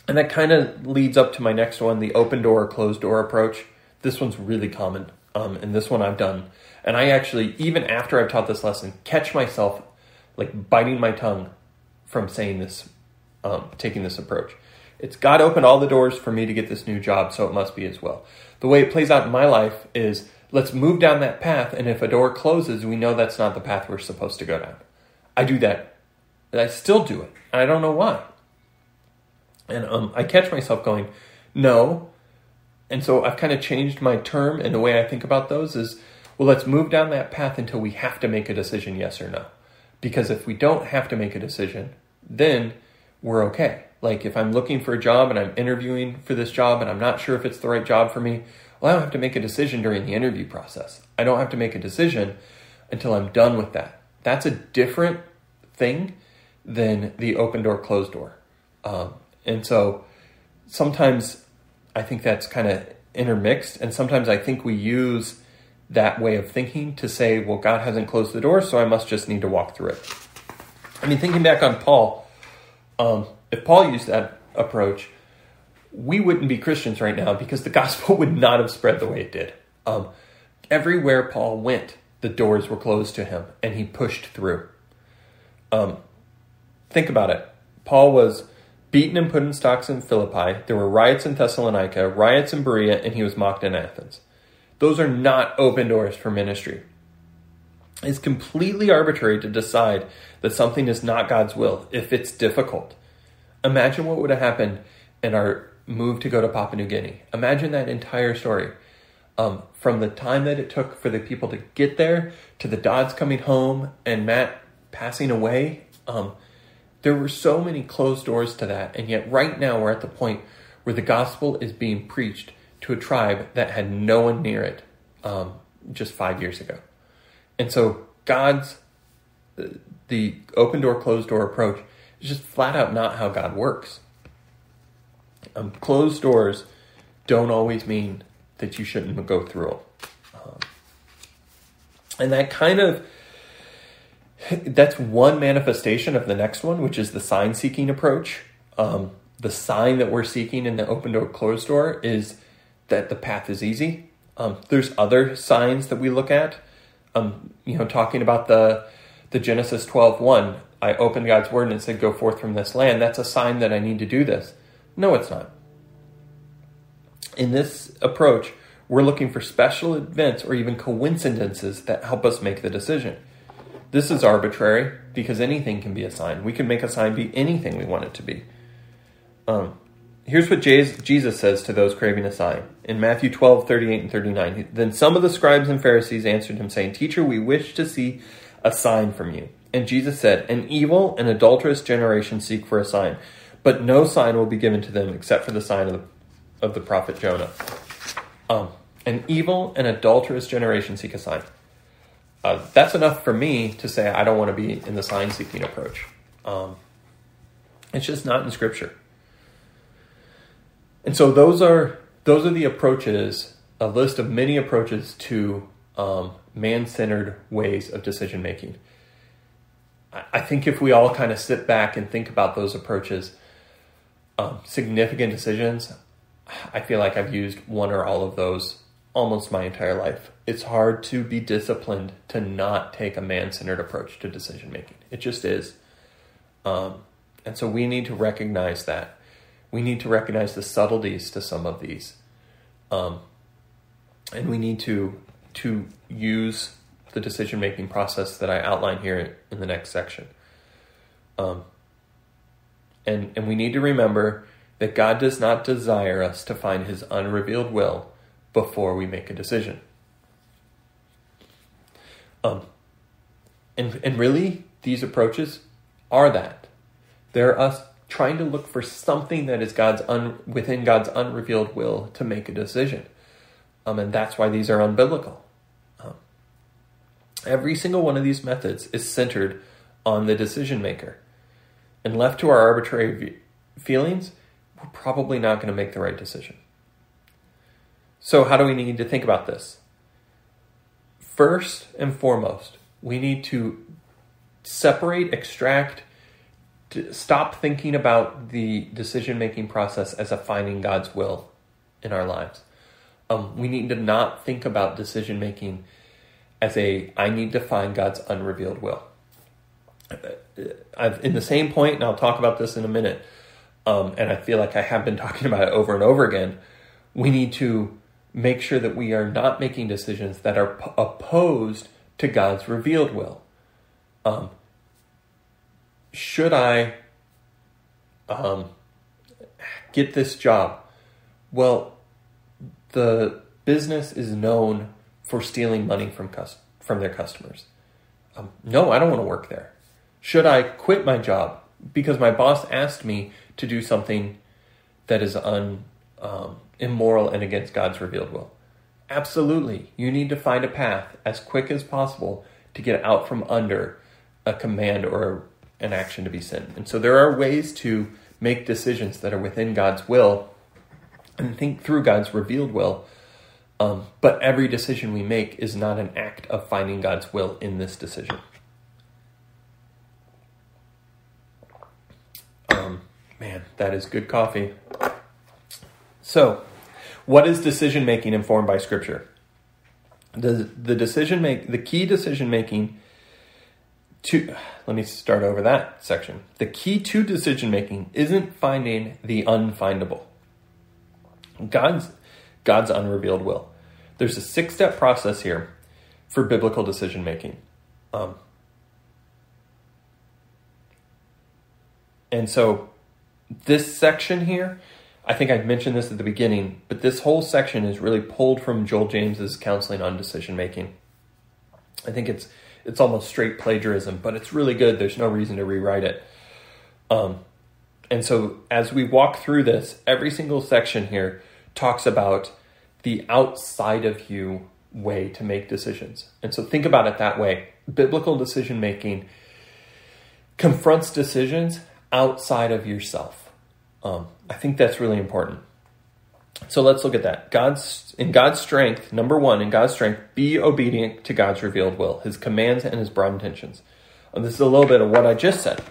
and that kind of leads up to my next one, the open door, or closed door approach. This one's really common, um, and this one I've done. And I actually, even after I've taught this lesson, catch myself like biting my tongue from saying this, um, taking this approach. It's God opened all the doors for me to get this new job, so it must be as well. The way it plays out in my life is let's move down that path, and if a door closes, we know that's not the path we're supposed to go down. I do that. And I still do it. And I don't know why. And um, I catch myself going, no. And so I've kind of changed my term and the way I think about those is, well, let's move down that path until we have to make a decision, yes or no. Because if we don't have to make a decision, then we're okay. Like if I'm looking for a job and I'm interviewing for this job and I'm not sure if it's the right job for me, well, I don't have to make a decision during the interview process. I don't have to make a decision until I'm done with that. That's a different thing than the open door, closed door. Um, and so sometimes I think that's kind of intermixed. And sometimes I think we use that way of thinking to say, well, God hasn't closed the door, so I must just need to walk through it. I mean, thinking back on Paul, um, if Paul used that approach, we wouldn't be Christians right now because the gospel would not have spread the way it did. Um, everywhere Paul went, the doors were closed to him, and he pushed through. Um, think about it. Paul was beaten and put in stocks in Philippi. There were riots in Thessalonica, riots in Berea, and he was mocked in Athens. Those are not open doors for ministry. It's completely arbitrary to decide that something is not God's will if it's difficult. Imagine what would have happened in our move to go to Papua New Guinea. Imagine that entire story. Um, from the time that it took for the people to get there to the Dodds coming home and Matt passing away, um, there were so many closed doors to that. And yet, right now, we're at the point where the gospel is being preached to a tribe that had no one near it um, just five years ago. And so, God's the open door, closed door approach is just flat out not how God works. Um, closed doors don't always mean that you shouldn't go through them. Um, and that kind of that's one manifestation of the next one, which is the sign seeking approach. Um, the sign that we're seeking in the open door, closed door is that the path is easy. Um, there's other signs that we look at. Um, you know, talking about the the Genesis 12 1, I opened God's word and said, Go forth from this land. That's a sign that I need to do this. No, it's not. In this approach, we're looking for special events or even coincidences that help us make the decision. This is arbitrary because anything can be a sign. We can make a sign be anything we want it to be. Um, here's what Jesus says to those craving a sign. In Matthew 12, 38 and 39. Then some of the scribes and Pharisees answered him, saying, Teacher, we wish to see a sign from you. And Jesus said, An evil and adulterous generation seek for a sign, but no sign will be given to them except for the sign of the, of the prophet Jonah. Um, an evil and adulterous generation seek a sign. Uh, that's enough for me to say I don't want to be in the sign seeking approach. Um, it's just not in Scripture. And so those are those are the approaches, a list of many approaches to um, man centered ways of decision making. I think if we all kind of sit back and think about those approaches, um, significant decisions, I feel like I've used one or all of those almost my entire life. It's hard to be disciplined to not take a man centered approach to decision making. It just is. Um, and so we need to recognize that. We need to recognize the subtleties to some of these. Um, and we need to to use the decision making process that I outline here in the next section. Um, and, and we need to remember that God does not desire us to find his unrevealed will before we make a decision. Um, and, and really, these approaches are that. They're us trying to look for something that is God's un, within God's unrevealed will to make a decision. Um, and that's why these are unbiblical. Every single one of these methods is centered on the decision maker. And left to our arbitrary feelings, we're probably not going to make the right decision. So, how do we need to think about this? First and foremost, we need to separate, extract, stop thinking about the decision making process as a finding God's will in our lives. Um, we need to not think about decision making as a I need to find God's unrevealed will. I've, in the same point, and I'll talk about this in a minute, um, and I feel like I have been talking about it over and over again. We need to make sure that we are not making decisions that are p- opposed to God's revealed will. Um, should I um, get this job? Well, the business is known for stealing money from cus- from their customers. Um, no, I don't want to work there. Should I quit my job because my boss asked me to do something that is un, um, immoral and against God's revealed will? Absolutely. You need to find a path as quick as possible to get out from under a command or an action to be sin. And so there are ways to make decisions that are within God's will and think through God's revealed will um, but every decision we make is not an act of finding God's will in this decision. Um, man, that is good coffee. So, what is decision making informed by Scripture? The, the decision make the key decision making to let me start over that section. The key to decision making isn't finding the unfindable. God's God's unrevealed will. There's a six step process here for biblical decision making. Um, and so this section here, I think I mentioned this at the beginning, but this whole section is really pulled from Joel James's counseling on decision making. I think it's it's almost straight plagiarism, but it's really good. There's no reason to rewrite it. Um, and so as we walk through this, every single section here talks about the outside of you way to make decisions. And so think about it that way. Biblical decision making confronts decisions outside of yourself. Um, I think that's really important. So let's look at that. God's in God's strength, number one, in God's strength, be obedient to God's revealed will, his commands and his broad intentions. And this is a little bit of what I just said.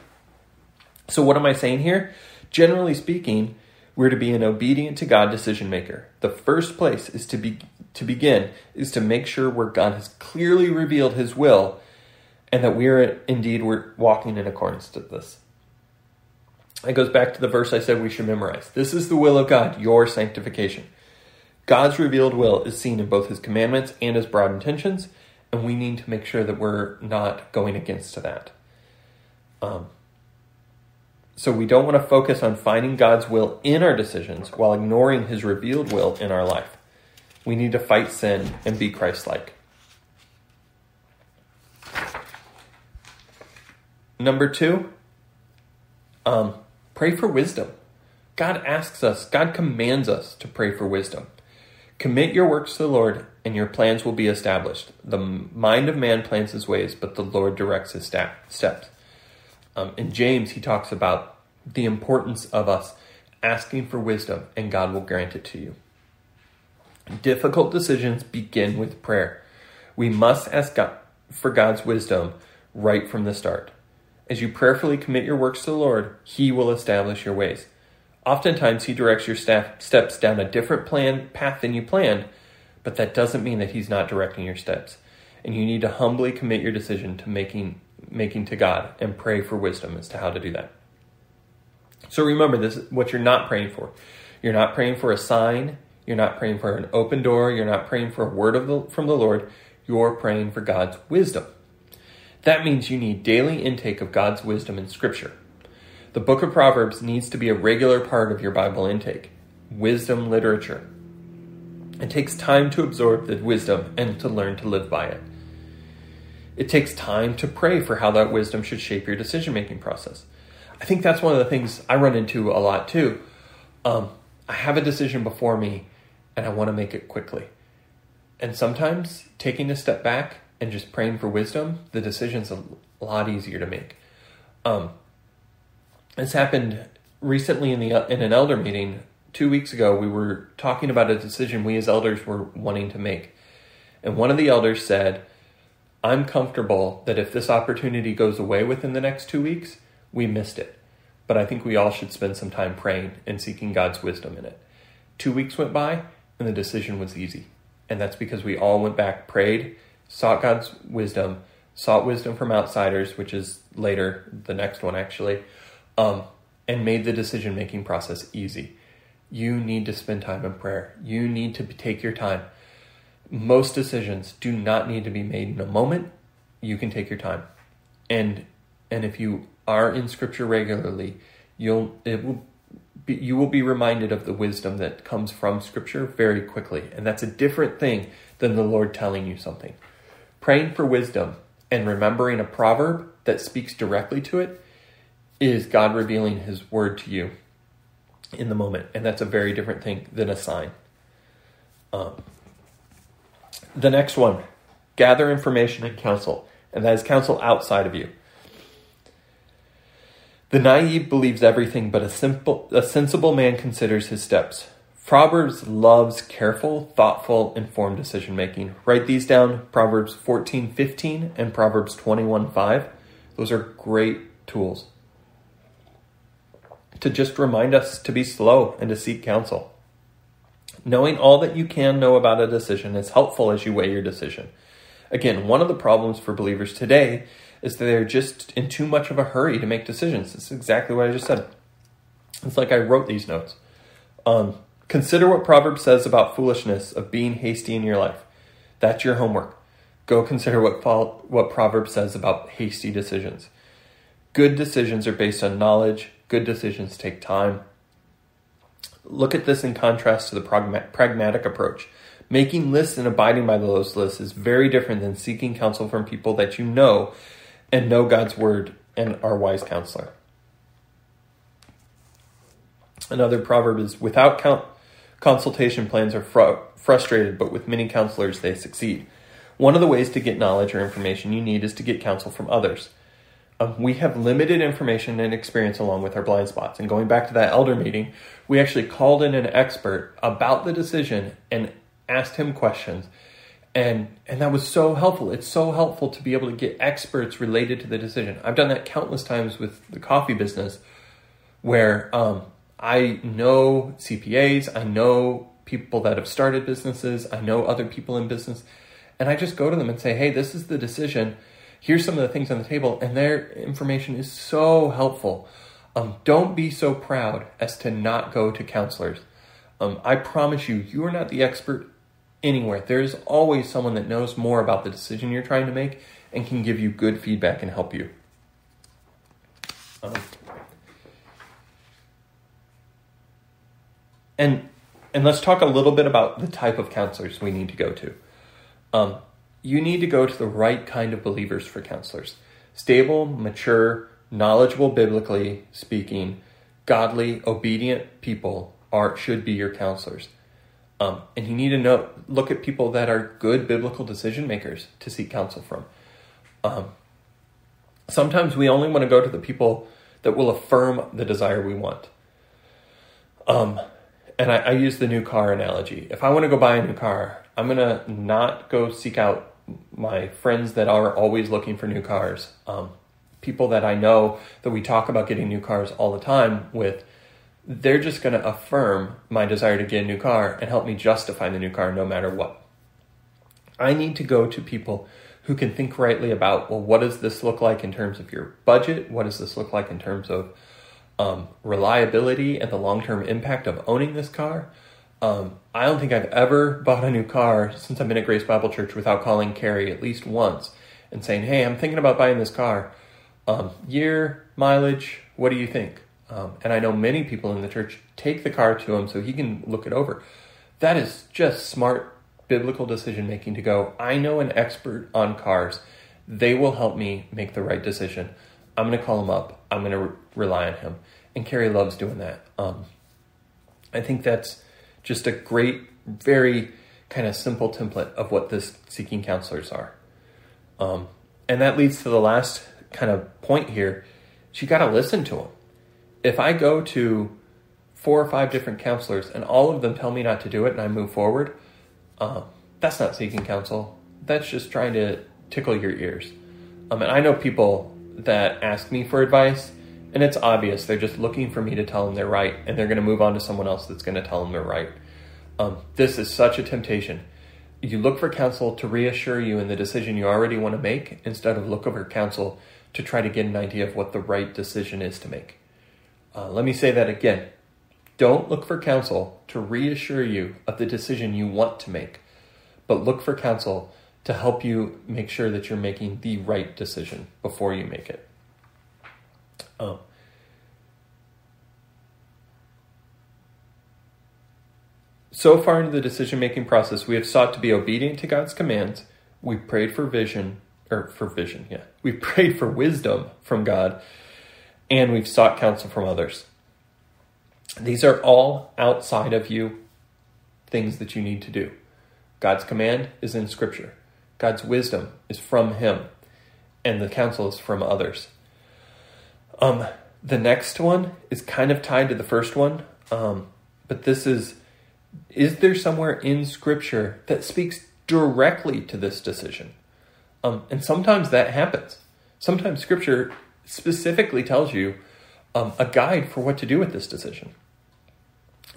So what am I saying here? Generally speaking, we're to be an obedient to God decision maker. The first place is to be to begin is to make sure where God has clearly revealed his will and that we are indeed we're walking in accordance to this. It goes back to the verse I said we should memorize. This is the will of God, your sanctification. God's revealed will is seen in both his commandments and his broad intentions, and we need to make sure that we're not going against that. Um, so we don't want to focus on finding God's will in our decisions while ignoring his revealed will in our life. We need to fight sin and be Christ like. Number two, um, Pray for wisdom. God asks us, God commands us to pray for wisdom. Commit your works to the Lord, and your plans will be established. The mind of man plans his ways, but the Lord directs his steps. Um, in James, he talks about the importance of us asking for wisdom, and God will grant it to you. Difficult decisions begin with prayer. We must ask God for God's wisdom right from the start. As you prayerfully commit your works to the Lord, He will establish your ways. Oftentimes, He directs your steps down a different plan path than you planned, but that doesn't mean that He's not directing your steps. And you need to humbly commit your decision to making making to God and pray for wisdom as to how to do that. So remember this is what you're not praying for. You're not praying for a sign, you're not praying for an open door, you're not praying for a word the, from the Lord, you're praying for God's wisdom. That means you need daily intake of God's wisdom in Scripture. The book of Proverbs needs to be a regular part of your Bible intake, wisdom literature. It takes time to absorb the wisdom and to learn to live by it. It takes time to pray for how that wisdom should shape your decision making process. I think that's one of the things I run into a lot too. Um, I have a decision before me and I want to make it quickly. And sometimes taking a step back and just praying for wisdom, the decision's a lot easier to make. Um, this happened recently in the in an elder meeting two weeks ago. We were talking about a decision we as elders were wanting to make, and one of the elders said, "I'm comfortable that if this opportunity goes away within the next two weeks, we missed it." But I think we all should spend some time praying and seeking God's wisdom in it. Two weeks went by, and the decision was easy. And that's because we all went back, prayed, sought God's wisdom, sought wisdom from outsiders, which is later, the next one actually, um, and made the decision making process easy. You need to spend time in prayer. You need to take your time. Most decisions do not need to be made in a moment. You can take your time. And and if you are in scripture regularly, you'll it will be, you will be reminded of the wisdom that comes from scripture very quickly. And that's a different thing than the Lord telling you something. Praying for wisdom and remembering a proverb that speaks directly to it is God revealing His word to you in the moment. And that's a very different thing than a sign. Um, the next one gather information and counsel, and that is counsel outside of you. The naive believes everything, but a simple, a sensible man considers his steps. Proverbs loves careful, thoughtful, informed decision making. Write these down Proverbs 14 15 and Proverbs 21 5. Those are great tools to just remind us to be slow and to seek counsel. Knowing all that you can know about a decision is helpful as you weigh your decision. Again, one of the problems for believers today is that they're just in too much of a hurry to make decisions. That's exactly what I just said. It's like I wrote these notes. Um, consider what Proverbs says about foolishness of being hasty in your life. That's your homework. Go consider what what Proverbs says about hasty decisions. Good decisions are based on knowledge. Good decisions take time. Look at this in contrast to the pragmatic approach. Making lists and abiding by those lists is very different than seeking counsel from people that you know and know God's word and are wise counselor. Another proverb is without count, consultation plans are fr- frustrated, but with many counselors they succeed. One of the ways to get knowledge or information you need is to get counsel from others. Um, we have limited information and experience along with our blind spots. And going back to that elder meeting, we actually called in an expert about the decision and asked him questions. And, and that was so helpful. It's so helpful to be able to get experts related to the decision. I've done that countless times with the coffee business where um, I know CPAs, I know people that have started businesses, I know other people in business, and I just go to them and say, hey, this is the decision here's some of the things on the table, and their information is so helpful. Um, don't be so proud as to not go to counselors. Um, I promise you, you are not the expert anywhere. There's always someone that knows more about the decision you're trying to make and can give you good feedback and help you. Um, and and let's talk a little bit about the type of counselors we need to go to. Um, you need to go to the right kind of believers for counselors stable, mature, knowledgeable biblically speaking, godly, obedient people are should be your counselors. Um, and you need to know look at people that are good biblical decision makers to seek counsel from. Um, sometimes we only want to go to the people that will affirm the desire we want. Um, and I, I use the new car analogy. If I want to go buy a new car, I'm gonna not go seek out my friends that are always looking for new cars, um, people that I know that we talk about getting new cars all the time with, they're just going to affirm my desire to get a new car and help me justify the new car no matter what. I need to go to people who can think rightly about, well, what does this look like in terms of your budget? What does this look like in terms of um, reliability and the long term impact of owning this car? Um, I don't think I've ever bought a new car since I've been at Grace Bible Church without calling Carrie at least once and saying, "Hey, I'm thinking about buying this car. Um, year, mileage, what do you think?" Um, and I know many people in the church take the car to him so he can look it over. That is just smart biblical decision making to go. I know an expert on cars. They will help me make the right decision. I'm going to call him up. I'm going to re- rely on him. And Carrie loves doing that. Um, I think that's just a great, very kind of simple template of what this seeking counselors are. Um, and that leads to the last kind of point here. You got to listen to them. If I go to four or five different counselors and all of them tell me not to do it and I move forward, uh, that's not seeking counsel. That's just trying to tickle your ears. Um, and I know people that ask me for advice and it's obvious. They're just looking for me to tell them they're right and they're going to move on to someone else that's going to tell them they're right. Um, this is such a temptation. You look for counsel to reassure you in the decision you already want to make instead of look for counsel to try to get an idea of what the right decision is to make. Uh, let me say that again. Don't look for counsel to reassure you of the decision you want to make but look for counsel to help you make sure that you're making the right decision before you make it um, so far into the decision making process, we have sought to be obedient to God's commands. We prayed for vision, or for vision, yeah. We prayed for wisdom from God, and we've sought counsel from others. These are all outside of you things that you need to do. God's command is in Scripture, God's wisdom is from Him, and the counsel is from others. Um, the next one is kind of tied to the first one, um, but this is is there somewhere in Scripture that speaks directly to this decision? Um, and sometimes that happens. Sometimes Scripture specifically tells you um, a guide for what to do with this decision.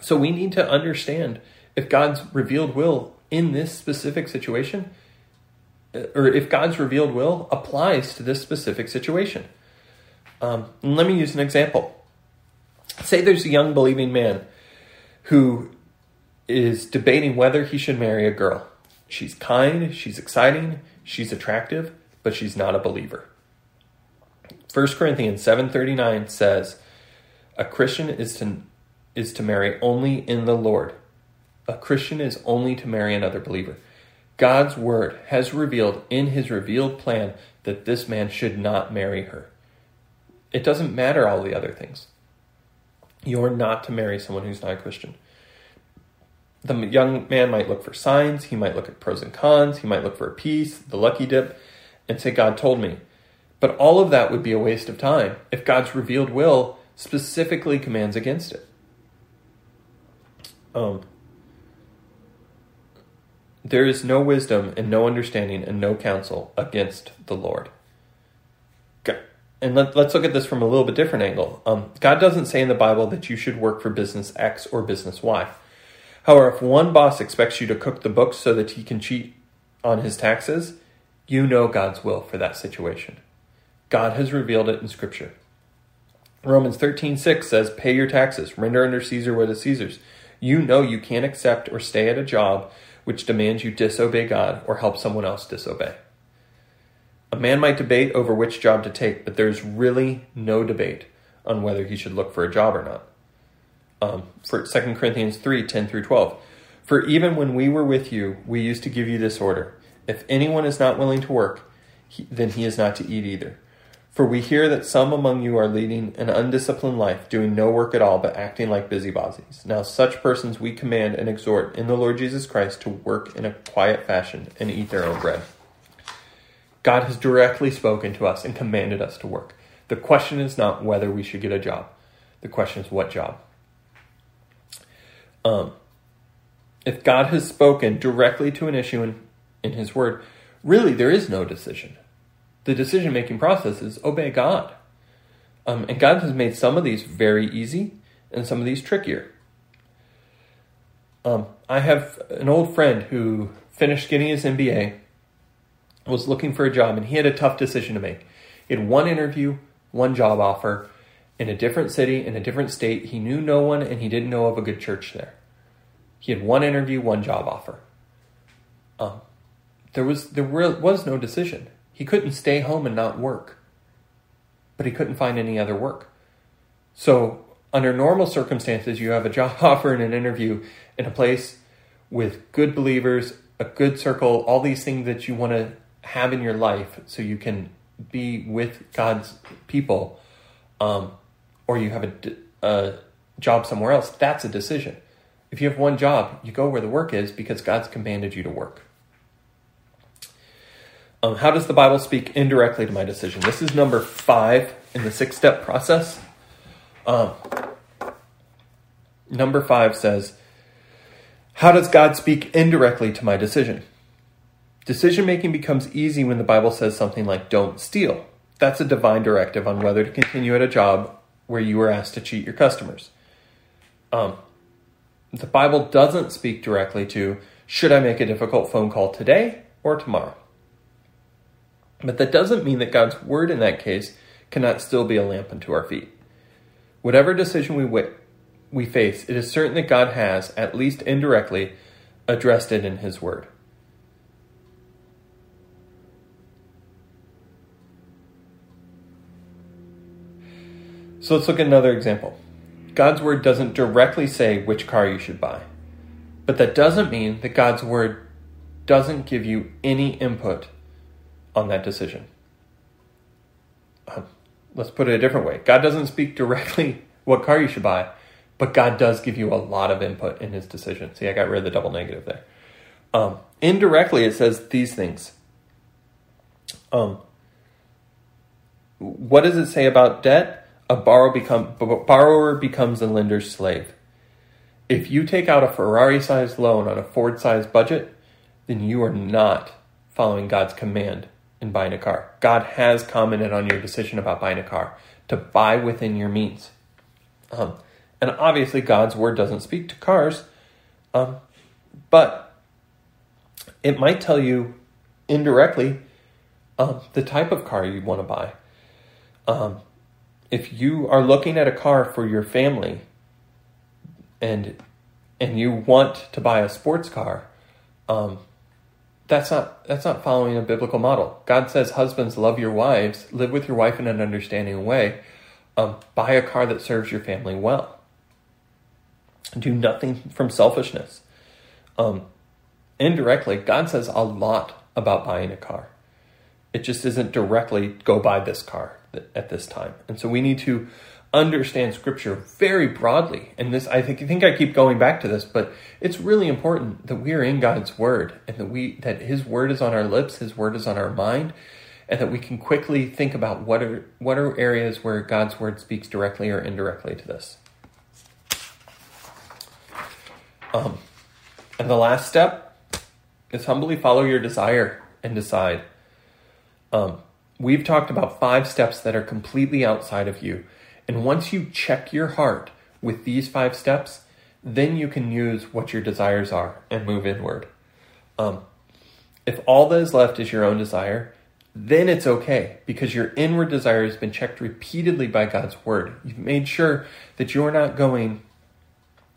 So we need to understand if God's revealed will in this specific situation or if God's revealed will applies to this specific situation. Um, let me use an example. Say there's a young believing man who is debating whether he should marry a girl. She's kind, she's exciting, she's attractive, but she's not a believer. 1 Corinthians 7:39 says, "A Christian is to is to marry only in the Lord. A Christian is only to marry another believer." God's word has revealed in his revealed plan that this man should not marry her. It doesn't matter all the other things. You're not to marry someone who's not a Christian. The young man might look for signs, he might look at pros and cons, he might look for a piece, the lucky dip, and say, God told me. But all of that would be a waste of time if God's revealed will specifically commands against it. Um, there is no wisdom and no understanding and no counsel against the Lord. And let, us look at this from a little bit different angle. Um, God doesn't say in the Bible that you should work for business X or business Y. However, if one boss expects you to cook the books so that he can cheat on his taxes, you know God's will for that situation. God has revealed it in Scripture. Romans 13:6 says, "Pay your taxes, render unto Caesar what is Caesar's." You know you can't accept or stay at a job which demands you disobey God or help someone else disobey. A man might debate over which job to take, but there's really no debate on whether he should look for a job or not. Um, for 2 Corinthians 3 10 through 12. For even when we were with you, we used to give you this order If anyone is not willing to work, he, then he is not to eat either. For we hear that some among you are leading an undisciplined life, doing no work at all, but acting like busybodies. Now, such persons we command and exhort in the Lord Jesus Christ to work in a quiet fashion and eat their own bread. God has directly spoken to us and commanded us to work. The question is not whether we should get a job, the question is what job. Um, if God has spoken directly to an issue in, in His Word, really there is no decision the decision making process is obey God. Um, and God has made some of these very easy and some of these trickier. Um, I have an old friend who finished getting his MBA, was looking for a job, and he had a tough decision to make. He had one interview, one job offer in a different city, in a different state. He knew no one, and he didn't know of a good church there. He had one interview, one job offer. Um, there was there was no decision. He couldn't stay home and not work, but he couldn't find any other work. So, under normal circumstances, you have a job offer and an interview in a place with good believers, a good circle, all these things that you want to have in your life so you can be with God's people, um, or you have a, a job somewhere else, that's a decision. If you have one job, you go where the work is because God's commanded you to work. Um, how does the Bible speak indirectly to my decision? This is number five in the six step process. Um, number five says, How does God speak indirectly to my decision? Decision making becomes easy when the Bible says something like, Don't steal. That's a divine directive on whether to continue at a job where you were asked to cheat your customers. Um, the Bible doesn't speak directly to, Should I make a difficult phone call today or tomorrow? But that doesn't mean that God's word in that case cannot still be a lamp unto our feet. Whatever decision we, we face, it is certain that God has, at least indirectly, addressed it in His word. So let's look at another example. God's word doesn't directly say which car you should buy, but that doesn't mean that God's word doesn't give you any input on that decision. Uh, let's put it a different way God doesn't speak directly what car you should buy, but God does give you a lot of input in his decision. See, I got rid of the double negative there. Um, indirectly, it says these things. Um, what does it say about debt? A borrower, become, borrower becomes a lender's slave. If you take out a Ferrari sized loan on a Ford sized budget, then you are not following God's command in buying a car. God has commented on your decision about buying a car to buy within your means. Um, and obviously, God's word doesn't speak to cars, um, but it might tell you indirectly, um, the type of car you want to buy. Um, if you are looking at a car for your family and and you want to buy a sports car, um, that's not that's not following a biblical model. God says, "Husbands, love your wives, live with your wife in an understanding way, um, buy a car that serves your family well. Do nothing from selfishness." Um, indirectly, God says a lot about buying a car. It just isn't directly go buy this car at this time. And so we need to understand scripture very broadly. And this I think I think I keep going back to this, but it's really important that we are in God's word and that we that his word is on our lips, his word is on our mind, and that we can quickly think about what are what are areas where God's word speaks directly or indirectly to this. Um, and the last step is humbly follow your desire and decide. Um, we've talked about five steps that are completely outside of you. And once you check your heart with these five steps, then you can use what your desires are and move inward. Um, if all that is left is your own desire, then it's okay because your inward desire has been checked repeatedly by God's word. You've made sure that you're not going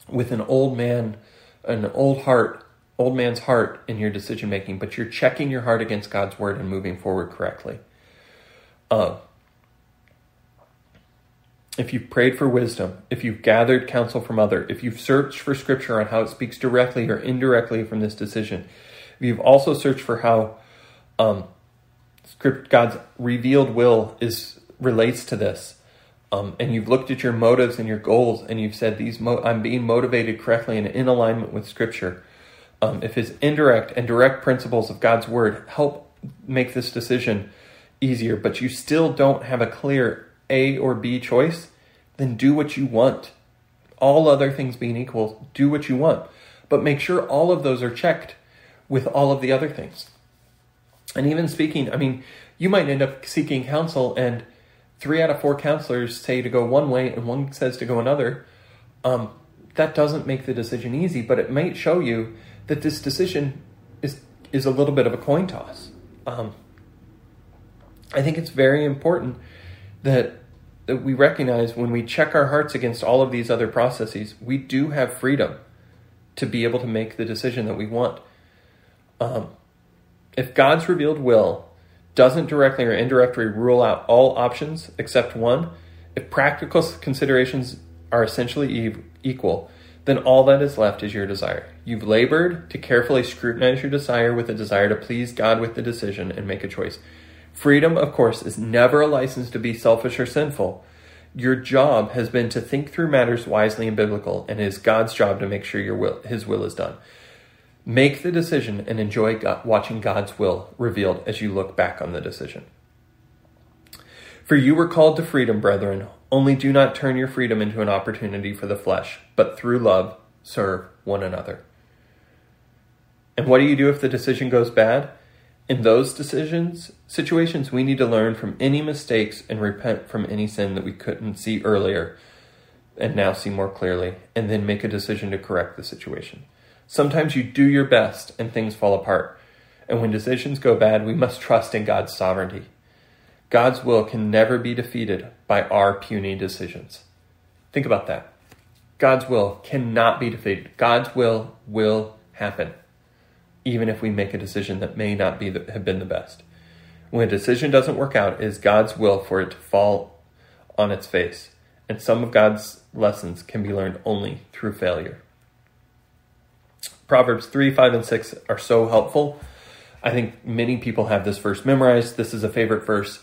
with an old man, an old heart, old man's heart in your decision making, but you're checking your heart against God's word and moving forward correctly. Uh, if you've prayed for wisdom, if you've gathered counsel from other, if you've searched for scripture on how it speaks directly or indirectly from this decision, if you've also searched for how um, script God's revealed will is relates to this, um, and you've looked at your motives and your goals, and you've said these mo- I'm being motivated correctly and in alignment with Scripture. Um, if His indirect and direct principles of God's Word help make this decision easier, but you still don't have a clear A or B choice, then do what you want. All other things being equal, do what you want. But make sure all of those are checked with all of the other things. And even speaking, I mean, you might end up seeking counsel, and three out of four counselors say to go one way, and one says to go another. Um, that doesn't make the decision easy, but it might show you that this decision is is a little bit of a coin toss. Um, I think it's very important that that we recognize when we check our hearts against all of these other processes, we do have freedom to be able to make the decision that we want. Um, if God's revealed will doesn't directly or indirectly rule out all options except one, if practical considerations are essentially equal, then all that is left is your desire. You've labored to carefully scrutinize your desire with a desire to please God with the decision and make a choice. Freedom, of course, is never a license to be selfish or sinful. Your job has been to think through matters wisely and biblical, and it is God's job to make sure your will, His will is done. Make the decision and enjoy God, watching God's will revealed as you look back on the decision. For you were called to freedom, brethren. Only do not turn your freedom into an opportunity for the flesh, but through love serve one another. And what do you do if the decision goes bad? In those decisions, situations, we need to learn from any mistakes and repent from any sin that we couldn't see earlier and now see more clearly, and then make a decision to correct the situation. Sometimes you do your best and things fall apart. And when decisions go bad, we must trust in God's sovereignty. God's will can never be defeated by our puny decisions. Think about that. God's will cannot be defeated. God's will will happen even if we make a decision that may not be the, have been the best. When a decision doesn't work out, it is God's will for it to fall on its face. And some of God's lessons can be learned only through failure. Proverbs 3, 5, and 6 are so helpful. I think many people have this verse memorized. This is a favorite verse.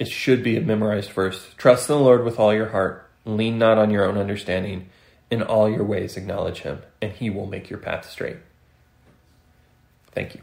It should be a memorized verse. Trust in the Lord with all your heart. Lean not on your own understanding. In all your ways, acknowledge him, and he will make your path straight. Thank you.